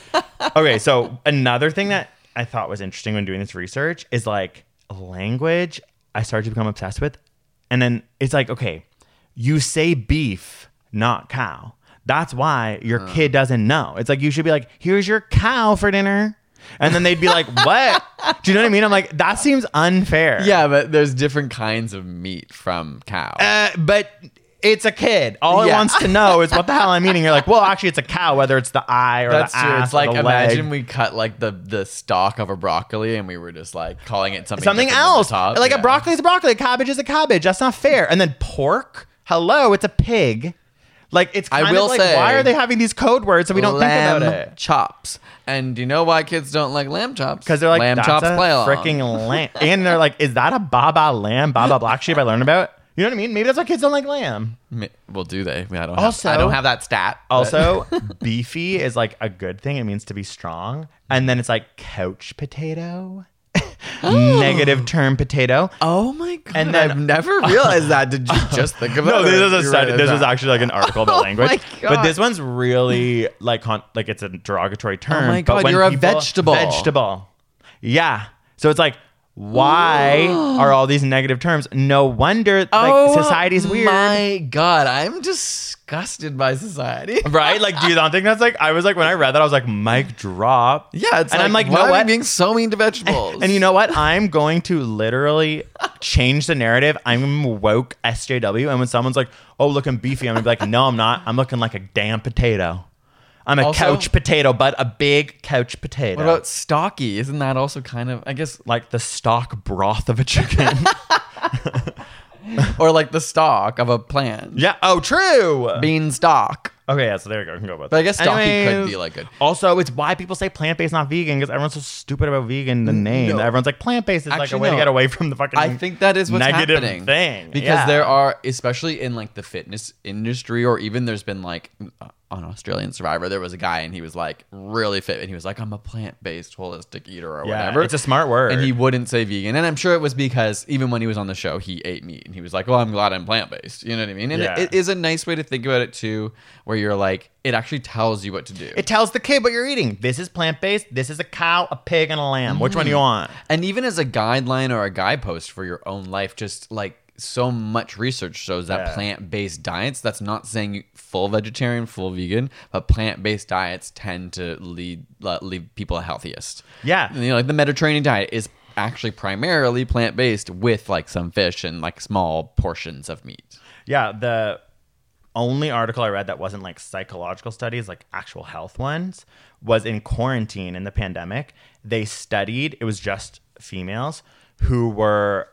(laughs) okay, so another thing that I thought was interesting when doing this research is like language. I started to become obsessed with, and then it's like, okay, you say beef, not cow. That's why your kid doesn't know. It's like you should be like, here's your cow for dinner. And then they'd be like, what? Do you know what I mean? I'm like, that seems unfair. Yeah, but there's different kinds of meat from cow. Uh, but it's a kid. All it wants to know is what the hell I'm eating. You're like, well, actually, it's a cow, whether it's the eye or That's the true. ass. It's like imagine we cut like the the stalk of a broccoli and we were just like calling it something something different than the else. Like Yeah. a broccoli is a broccoli, a cabbage is a cabbage. That's not fair. And then pork, hello, it's a pig. Like it's I kind will of like, say- why are they having these code words so we don't think about it? chops. And do you know why kids don't like lamb chops? Because they're like, lamb chops play along. freaking lamb. and they're like, is that a Baba lamb? Baba black sheep I learned about? You know what I mean? Maybe that's why kids don't like lamb. Well, do they? I, mean, I don't. Also- have, I don't have that stat. Also, beefy is like a good thing. It means to be strong. And then it's like couch potato, Oh. negative term potato. oh my god! And then- I've never realized that. Did you (laughs) just think of it? No, this is a study. This was actually like an (laughs) article about Oh language. But this one's really like con- like it's a derogatory term. Oh my but God, when you're a vegetable. Vegetable. Yeah. So it's like, why (gasps) are all these negative terms? No wonder like oh society's weird. Oh My God, I'm disgusted by society. (laughs) Right? Like, do you not think that's like? I was like, when I read that, I was like, mic drop. Yeah, it's and like, I'm like, why no, are we what? being so mean to vegetables? (laughs) And you know what? I'm going to literally change the narrative. I'm woke SJW. And when someone's like, oh, looking beefy, I'm to be like, no, I'm not. I'm looking like a damn potato. I'm a Also- couch potato, but a big couch potato. what about stocky? Isn't that also kind of? I guess, like the stock broth of a chicken? (laughs) or like the stalk of a plant. yeah. Oh, true. bean stalk. Okay, yeah, so there we go. We can go about But. I guess stocky could be like good. Also, it's why people say plant based, not vegan, because everyone's so stupid about vegan, the name. No. Everyone's like, plant based is like a Actually, way to no. get away from the fucking I think that is what's negative happening. thing. because Yeah. there are, especially in like the fitness industry, or even there's been like uh, on Australian Survivor, there was a guy and he was like really fit, and he was like, "I'm a plant-based holistic eater" or Yeah, whatever. it's a smart word. and he wouldn't say vegan, and I'm sure it was because even when he was on the show, he ate meat, and he was like, "Well, I'm glad I'm plant-based." You know what I mean? And Yeah. it, it is a nice way to think about it too, where you're like, it actually tells you what to do. It tells the kid what you're eating. This is plant based. This is a cow, a pig, and a lamb. Which one do you mm. want? And even as a guideline or a guidepost for your own life, just like so much research shows that Yeah. plant based diets, that's not saying full vegetarian, full vegan, but plant based diets tend to lead uh, leave people healthiest. Yeah. You know, like the Mediterranean diet is actually primarily plant based with like some fish and like small portions of meat. Yeah, the only article I read that wasn't like psychological studies, like actual health ones, was in quarantine in the pandemic. They studied, it was just females who were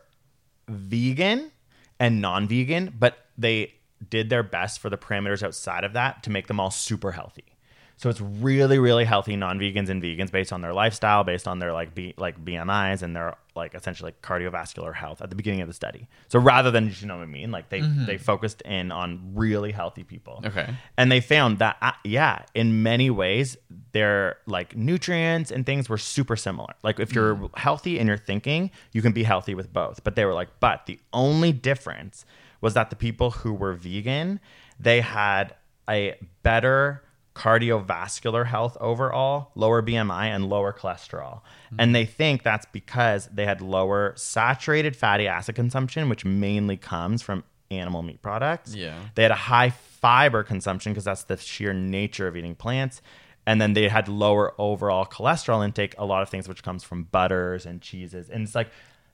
vegan and non vegan, but they did their best for the parameters outside of that to make them all super healthy. So it's really, really healthy non-vegans and vegans based on their lifestyle, based on their like B, like BMIs and their like essentially like cardiovascular health at the beginning of the study. So rather than you know what I mean, like they they focused in on really healthy people. Okay. And they found that uh, yeah, in many ways their like nutrients and things were super similar. Like if you're healthy and you're thinking, you can be healthy with both. But they were like, but the only difference was that the people who were vegan, they had a better cardiovascular health overall, lower BMI, and lower cholesterol. And they think that's because they had lower saturated fatty acid consumption, which mainly comes from animal meat products. Yeah. They had a high fiber consumption because that's the sheer nature of eating plants. And then they had lower overall cholesterol intake, a lot of things which comes from butters and cheeses. And it's like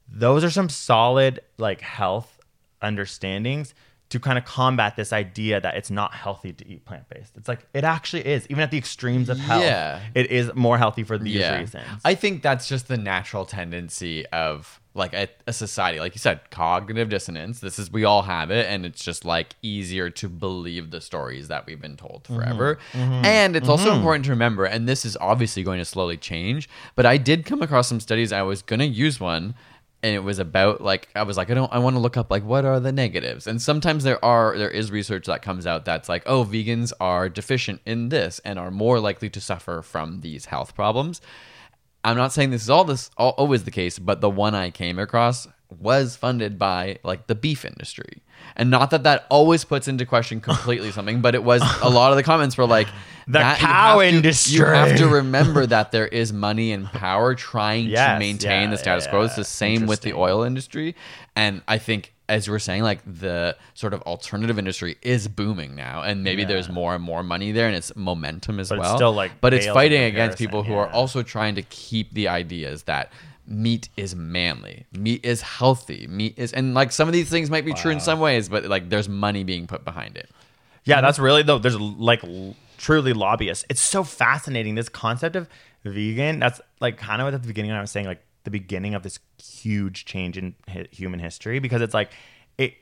those are some solid like health understandings to kind of combat this idea that it's not healthy to eat plant based. It's like it actually is, even at the extremes of health. Yeah. It is more healthy for these reasons. I think that's just the natural tendency of like a, a society like you said cognitive dissonance this is we all have it and it's just like easier to believe the stories that we've been told mm-hmm. forever mm-hmm. and it's also mm-hmm. important to remember and this is obviously going to slowly change but i did come across some studies i was going to use one and it was about like I was like I don't I want to look up like what are the negatives and sometimes there are there is research that comes out that's like oh vegans are deficient in this and are more likely to suffer from these health problems. I'm not saying this is all this all, always the case, but the one I came across was funded by like the beef industry. And not that that always puts into question completely (laughs) something, but it was a lot of the comments were like (laughs) The that you cow to- industry. You have to (laughs) remember that there is money and power trying Yes, to maintain yeah, the status yeah, quo. It's the same with the oil industry. And I think, as you were saying, like the sort of alternative industry is booming now. And maybe there's more and more money there and it's momentum as But it's well. still, like, but it's fighting against people who are also trying to keep the ideas that meat is manly meat is healthy meat is and like some of these things might be true in some ways but like there's money being put behind it Yeah, that's really though. There's like l- truly lobbyists. It's so fascinating. This concept of vegan. That's like kind of at the beginning. when I was saying like the beginning of this huge change in hi- human history because it's like it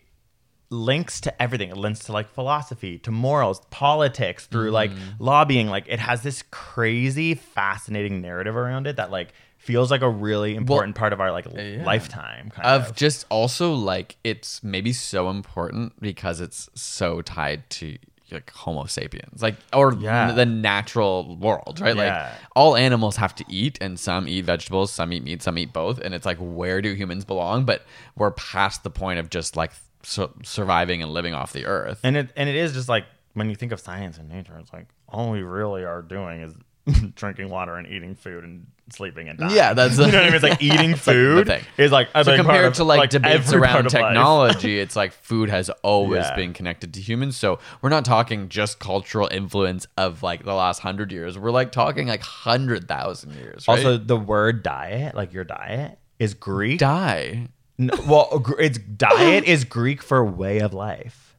links to everything. It links to like philosophy, to morals, politics, through like mm. lobbying. Like it has this crazy, fascinating narrative around it that like feels like a really important part of our like lifetime. Kind of of. just also like it's maybe so important because it's so tied to like homo sapiens like or Yeah. the natural world right like all animals have to eat and some eat vegetables some eat meat some eat both and it's like where do humans belong but we're past the point of just like su- surviving and living off the earth And it and it is just like when you think of science and nature, it's like all we really are doing is (laughs) drinking water and eating food and sleeping and dying. Yeah, that's- (laughs) you know what I mean. It's like (laughs) eating like, food thing. is like so compared of, to like, debates around technology, it's like food has always Yeah. been connected to humans. So we're not talking just cultural influence of like the last hundred years. We're like talking like hundred thousand years. Right? Also, the word diet, like your diet, is Greek. die. No, well, it's diet is Greek for way of life.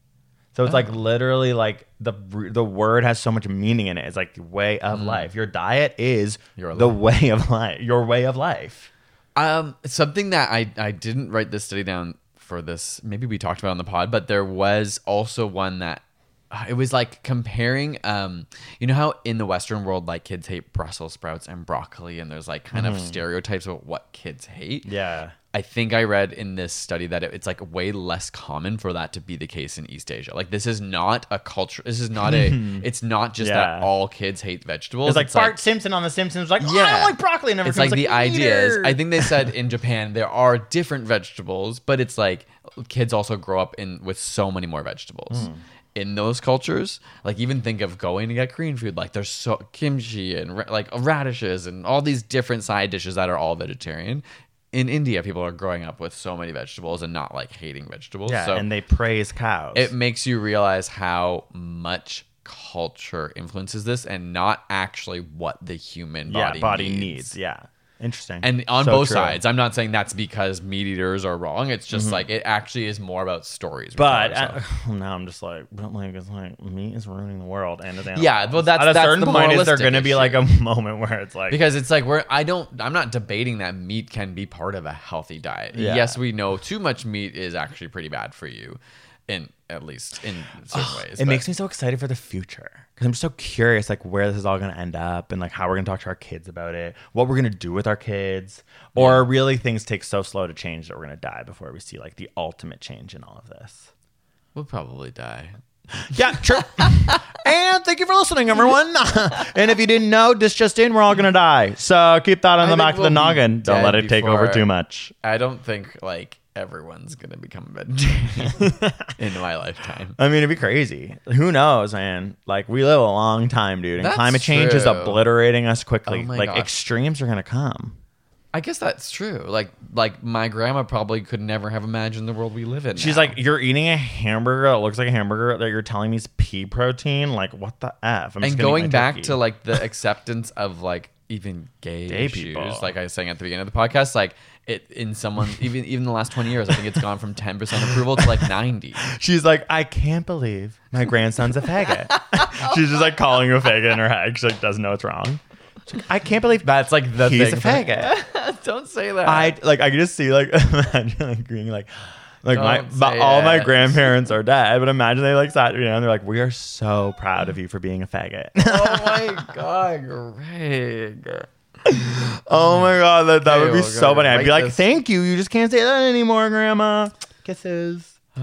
So it's like Oh. literally like the the word has so much meaning in it. It's like way of life. Your diet is Mm. Your the way of life. Your way of life. Um, something that I I didn't write this study down for this. Maybe we talked about on the pod, but there was also one that uh, it was like comparing. Um, you know how in the Western world, like kids hate Brussels sprouts and broccoli, and there's like kind of stereotypes of what kids hate. Yeah. I think I read in this study that it, it's like way less common for that to be the case in East Asia. Like this is not a culture. This is not a. (laughs) It's not just that all kids hate vegetables. It's like Bart Simpson on The Simpsons, like, oh, I don't like broccoli. And it's like the idea is. I think they said in Japan there are different vegetables, but it's like kids also grow up in with so many more vegetables. Hmm. In those cultures, like even think of going to get Korean food, like there's so kimchi and like radishes and all these different side dishes that are all vegetarian. In India, people are growing up with so many vegetables and not like hating vegetables. yeah, so and they praise cows. it makes you realize how much culture influences this and not actually what the human yeah, body, body needs. needs. Yeah, interesting. And on So both true. sides, I'm not saying that's because meat eaters are wrong. It's just mm-hmm. like it actually is more about stories. But (laughs) now I'm just like, but like it's like meat is ruining the world, and it's Yeah, well, that's- at a that's certain the point, is there going to be like a (laughs) moment where it's like, because it's like we're I don't I'm not debating that meat can be part of a healthy diet. Yeah. Yes, we know too much meat is actually pretty bad for you, in at least in certain (sighs) ways. it makes me so excited for the future I'm so curious, like where this is all going to end up, and like how we're going to talk to our kids about it, what we're going to do with our kids, or really things take so slow to change that we're going to die before we see like the ultimate change in all of this. we'll probably die. Yeah, true. (laughs) and thank you for listening, everyone. (laughs) and if you didn't know, this just in, we're all gonna die. So keep that on I the back of the we'll be noggin. Don't let it take over too much. I don't think like everyone's gonna become a vegetarian (laughs) in my lifetime. I mean, it'd be crazy. Who knows, man? Like we live a long time, dude, and That's climate change is obliterating us quickly. Oh like gosh. extremes are gonna come. I guess that's true. Like like my grandma probably could never have imagined the world we live in. She's now. like, you're eating a hamburger that looks like a hamburger that you're telling me is pea protein. Like, what the f? I'm and going back turkey. to like the (laughs) acceptance of like even gay, Gay issues, people. like I was saying at the beginning of the podcast, like it in someone (laughs) even even the last twenty years, I think it's gone from ten percent approval to like ninety. (laughs) She's like, I can't believe my grandson's a faggot. (laughs) She's just like calling you a faggot in her head. She like doesn't know what's wrong. I can't believe That's like the he's a faggot. Don't say that. I like I can just see like imagine like being like like my, Don't my say all my grandparents are (laughs) dead, but imagine they like sat you know and they're like, We are so proud of you for being a faggot. (laughs) oh my god, Greg. (laughs) oh my god, that, that Okay, would be we're so funny. I'd be like, this- Thank you, you just can't say that anymore, grandma. (sighs) Kisses. (sighs)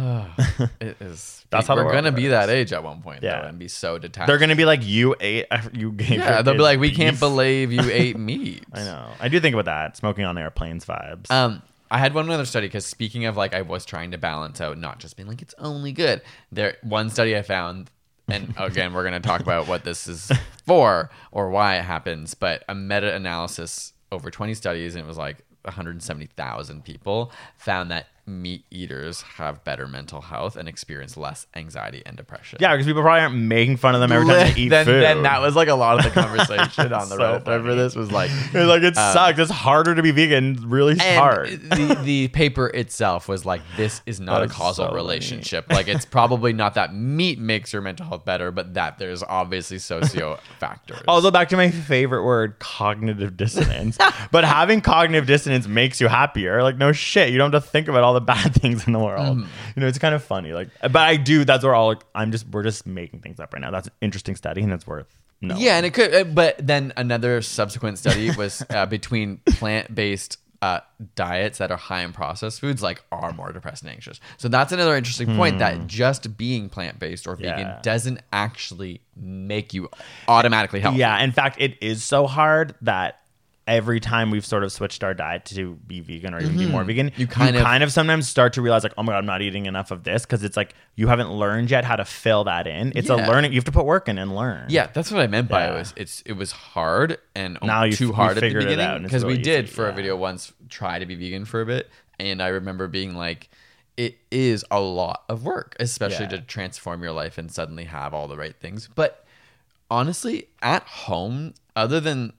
It is. That's how we're gonna be that age at one point, Yeah. though, and be so detached. They're gonna be like, You ate you gave yeah, they'll be like, we can't believe you ate meat. I know. I do think about that. Smoking on airplanes vibes. Um, I had one other study because speaking of like, I was trying to balance out not just being like it's only good. There, one study I found, and (laughs) again, we're gonna talk about what this is for or why it happens, but a meta-analysis over 20 studies, and it was like 170,000 people found that meat eaters have better mental health and experience less anxiety and depression. yeah, because people probably aren't making fun of them every time they (laughs) eat then, food. then that was like a lot of the (laughs) conversation on the So thread for this was like (laughs) It's like it uh, sucks. It's harder to be vegan. Really and hard. the the paper itself was like this is not a causal so relationship. Like it's probably not that meat makes your mental health better, but that there's obviously socio factors. Also, back to my favorite word, cognitive dissonance. but having cognitive dissonance makes you happier. Like, no shit. You don't have to think about all the (laughs) bad things in the world. Mm-hmm. You know, it's kind of funny. Like, but I do. That's where all. Like, I'm just. We're just making things up right now. That's an interesting study, and it's worth. No. yeah, and it could, uh, but then another subsequent study was uh, (laughs) between plant based. Uh, diets that are high in processed foods like are more depressed and anxious. So that's another interesting point that just being plant based or vegan Hmm. Yeah. doesn't actually make you automatically healthy. Yeah. In fact, it is so hard that every time we've sort of switched our diet to be vegan or even be more vegan, Mm-hmm. You kind of- kind of sometimes start to realize like, oh my god, I'm not eating enough of this because it's like you haven't learned yet how to fill that in. It's Yeah. a learning. You have to put work in and learn. Yeah, that's what I meant by Yeah. it was it's it was hard and Now you- too you hard at the figured it out beginning and it's because we really did easy, for a yeah. video once try to be vegan for a bit and I remember being like it is a lot of work especially Yeah. to transform your life and suddenly have all the right things but honestly at home other than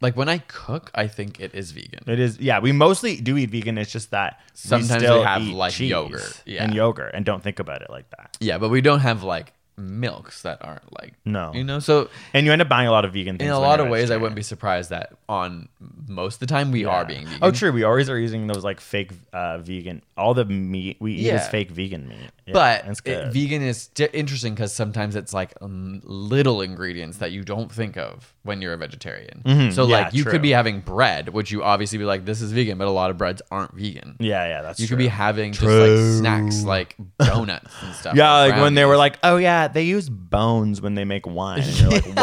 like when I cook I think it is vegan It is, yeah. We mostly do eat vegan. It's just that Sometimes we we still have, eat like, cheese yogurt, yeah. and yogurt, and don't think about it like that. yeah but we don't have like milks that aren't like No. you know so And you end up buying a lot of vegan things. in a lot of ways, I wouldn't be surprised that on most of the time we are being vegan. Oh, true. We always are using those like fake uh, vegan. All the meat we eat is fake vegan meat. Yeah, but it's it- vegan is interesting because sometimes it's like um, little ingredients that you don't think of when you're a vegetarian. So Mm-hmm. Yeah, like you true. could be having bread, which you obviously be like, this is vegan, but a lot of breads aren't vegan. yeah, yeah, that's You true. could be having just like snacks like donuts and stuff. (laughs) yeah, like when they were like, oh yeah, they use bones when they make wine. And you're like, (laughs)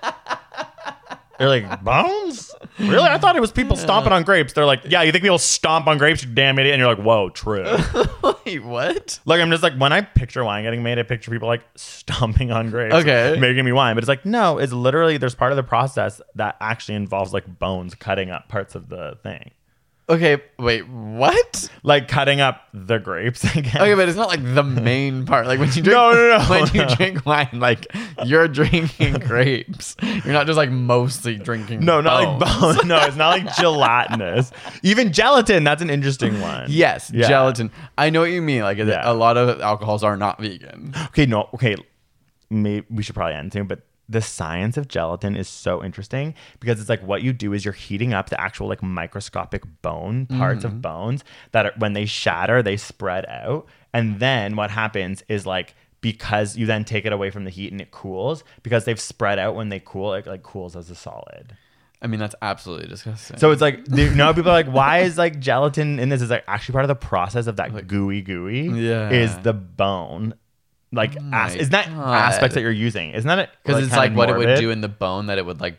what? They're like bones? Really? I thought it was people stomping on grapes. They're like, yeah, you think people stomp on grapes, you damn idiot? And you're like, whoa, true. (laughs) wait, what? Like I'm just like when I picture wine getting made, I picture people like stomping on grapes, Okay. making me wine. But it's like no, it's literally there's part of the process that actually involves like bones cutting up parts of the thing, Okay, wait, what? like cutting up the grapes. (laughs) I guess. Okay, but it's not like the main part. Like when you (laughs) drink, No, no, no, when you (laughs) drink wine, like you're drinking grapes. You're not just like mostly drinking. no, not bones. like bone. No, it's not like gelatinous. Even gelatin. That's an interesting one. Yes, Yeah. gelatin. I know what you mean. Like Yeah. a lot of alcohols are not vegan. Okay, no, okay. Maybe we should probably end soon, but the science of gelatin is so interesting because it's like what you do is you're heating up the actual like microscopic bone parts Mm-hmm. of bones that are, when they shatter, they spread out. And then what happens is like because you then take it away from the heat and it cools because they've spread out when they cool, it like cools as a solid. I mean, that's absolutely disgusting. So it's like you know people are like, why is like gelatin in this? Is like actually part of the process of that gooey gooey. Yeah. is the bone. Like, Oh as, isn't that God. aspects that you're using? Isn't that it? because it's kinda like what it would do in the bone that it would like.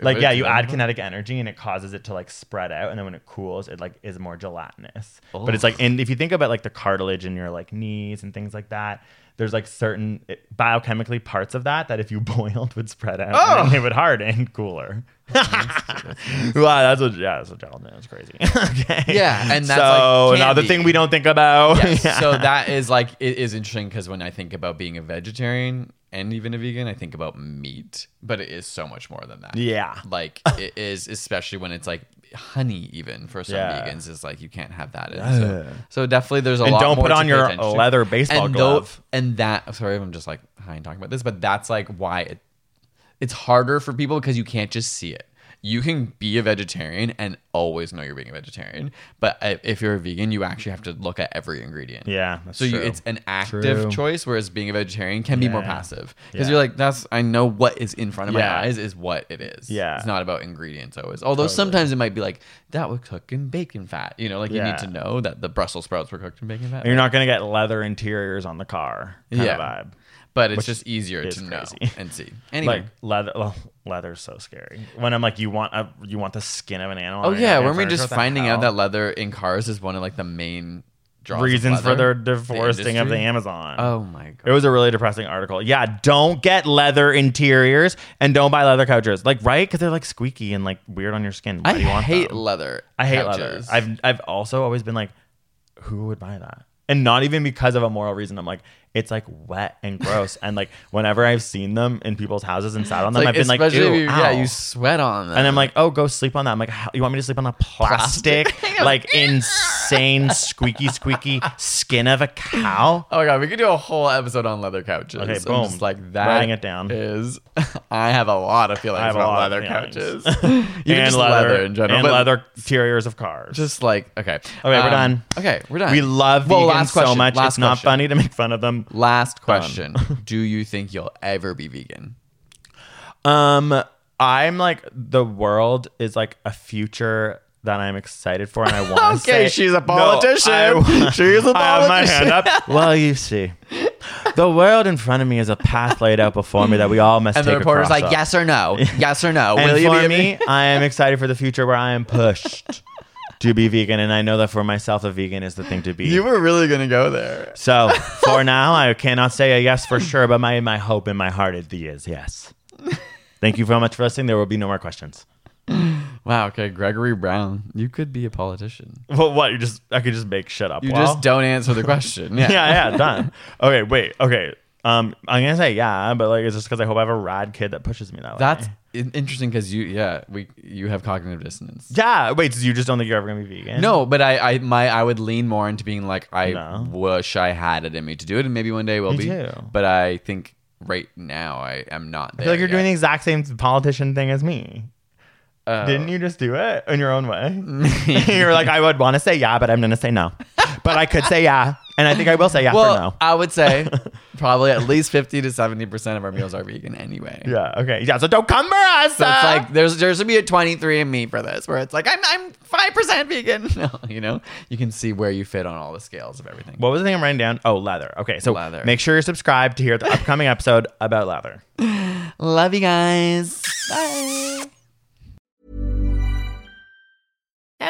like yeah, you add kinetic energy and it causes it to like spread out, and then when it cools, it like is more gelatinous. But it's like, and if you think about like the cartilage in your like knees and things like that, there's like certain it- biochemically parts of that that if you (laughs) boiled would spread out Oh! and it would harden cooler. (laughs) wow, that's what yeah, that's what gelatin is crazy. (laughs) okay, Yeah, and that's, so like, another thing we don't think about. Yes. (laughs) Yeah. So that is like it is interesting because when I think about being a vegetarian and even a vegan, I think about meat, but it is so much more than that. yeah. Like it is, especially when it's like honey. Even for some Yeah. vegans, is like you can't have that. In. So, so definitely, there's a And lot. don't put on your leather baseball and glove. and that. Sorry, I'm just like high and talking about this, but that's like why it, it's harder for people because you can't just see it. you can be a vegetarian and always know you're being a vegetarian. But uh, if you're a vegan, you actually have to look at every ingredient. Yeah, that's so you, it's an active True. choice, whereas being a vegetarian can be more passive because Yeah. you're like, that's I know what is in front of my eyes is what it is. Yeah. it's not about ingredients always. Although sometimes it might be like that was cooked in bacon fat. You know, like you need to know that the Brussels sprouts were cooked in bacon fat. And you're not gonna get leather interiors on the car. Kind Yeah. of vibe. But it's which just easier to know (laughs) and see. Anyway. Like leather. Well, leather's so scary. When I'm like, you want a, you want the skin of an animal. Oh yeah, weren't we just the finding out that leather in cars is one of like the main draws reasons for their The deforesting of the? Amazon? Oh my god. It was a really depressing article. Yeah, don't get leather interiors and don't buy leather couches. Like, right? Because they're like squeaky and like weird on your skin. Why I do you want hate them? leather. I hate leather. I've I've also always been like, who would buy that? And not even because of a moral reason. I'm like, it's like wet and gross. and like whenever I've seen them in people's houses and sat on them, Like, I've been like, Ew, you, yeah, you sweat on them. and I'm like, oh, go sleep on that. I'm like, you want me to sleep on a plastic, (laughs) like (laughs) insane squeaky, squeaky skin of a cow? Oh my god, we could do a whole episode on leather couches. Okay, I'm boom. just like that. Writing it down. Is (laughs) I have a lot of feelings I have a about lot of leather feelings. couches. (laughs) Even just leather, in general. and but leather interiors of cars. Just like okay. Okay, we're done. Okay, we're done. we love Well, vegans last so question, much. Last It's not question. funny to make fun of them. Last question. (laughs) Do you think you'll ever be vegan? Um, I'm like the world is like a future that I'm excited for, and I (laughs) want to Okay, say she's a No, politician. (laughs) I- She's a I have my politician. hand up. (laughs) Well, you see, the world in front of me is a path laid out before me that we all must And take the reporter's across like, of. yes or no, yes or no. And Will you for be me. I am excited for the future where I am pushed to be vegan, and I know that for myself, a vegan is the thing to be. You were really gonna go there. So for now, I cannot say a yes for sure, but my my hope in my heart is the is yes. Thank you very much for listening. There will be no more questions. (laughs) Wow. Okay, Gregory Brown, you could be a politician. Well, what you just I could just make shit up. You just don't answer the question. (laughs) Yeah. yeah, yeah, done. Okay, wait, okay. Um, I'm gonna say yeah, but like it's just because I hope I have a rad kid that pushes me that way. That's interesting because you, yeah, we, you have cognitive dissonance. yeah. Wait, so you just don't think you're ever gonna be vegan? No, but I, I, my, I would lean more into being like, I No. wish I had it in me to do it, and maybe one day will Me be. too. But I think right now I am not. I There feel like you're yet. doing the exact same politician thing as me. Didn't you just do it in your own way? (laughs) you're like, I would want to say yeah, but I'm gonna say no. But I could say yeah, and I think I will say yeah Well, for no. I would say (laughs) probably at least fifty to seventy percent of our meals are vegan anyway. Yeah. Okay. Yeah. So don't come for us. So it's uh. like there's there's gonna be a 23 and me for this where it's like I'm I'm five percent vegan. (laughs) No, you know you can see where you fit on all the scales of everything. What was the thing I'm writing down? Oh, leather. Okay, so Leather. make sure you're subscribed to hear the upcoming episode about leather. Love you guys. Bye.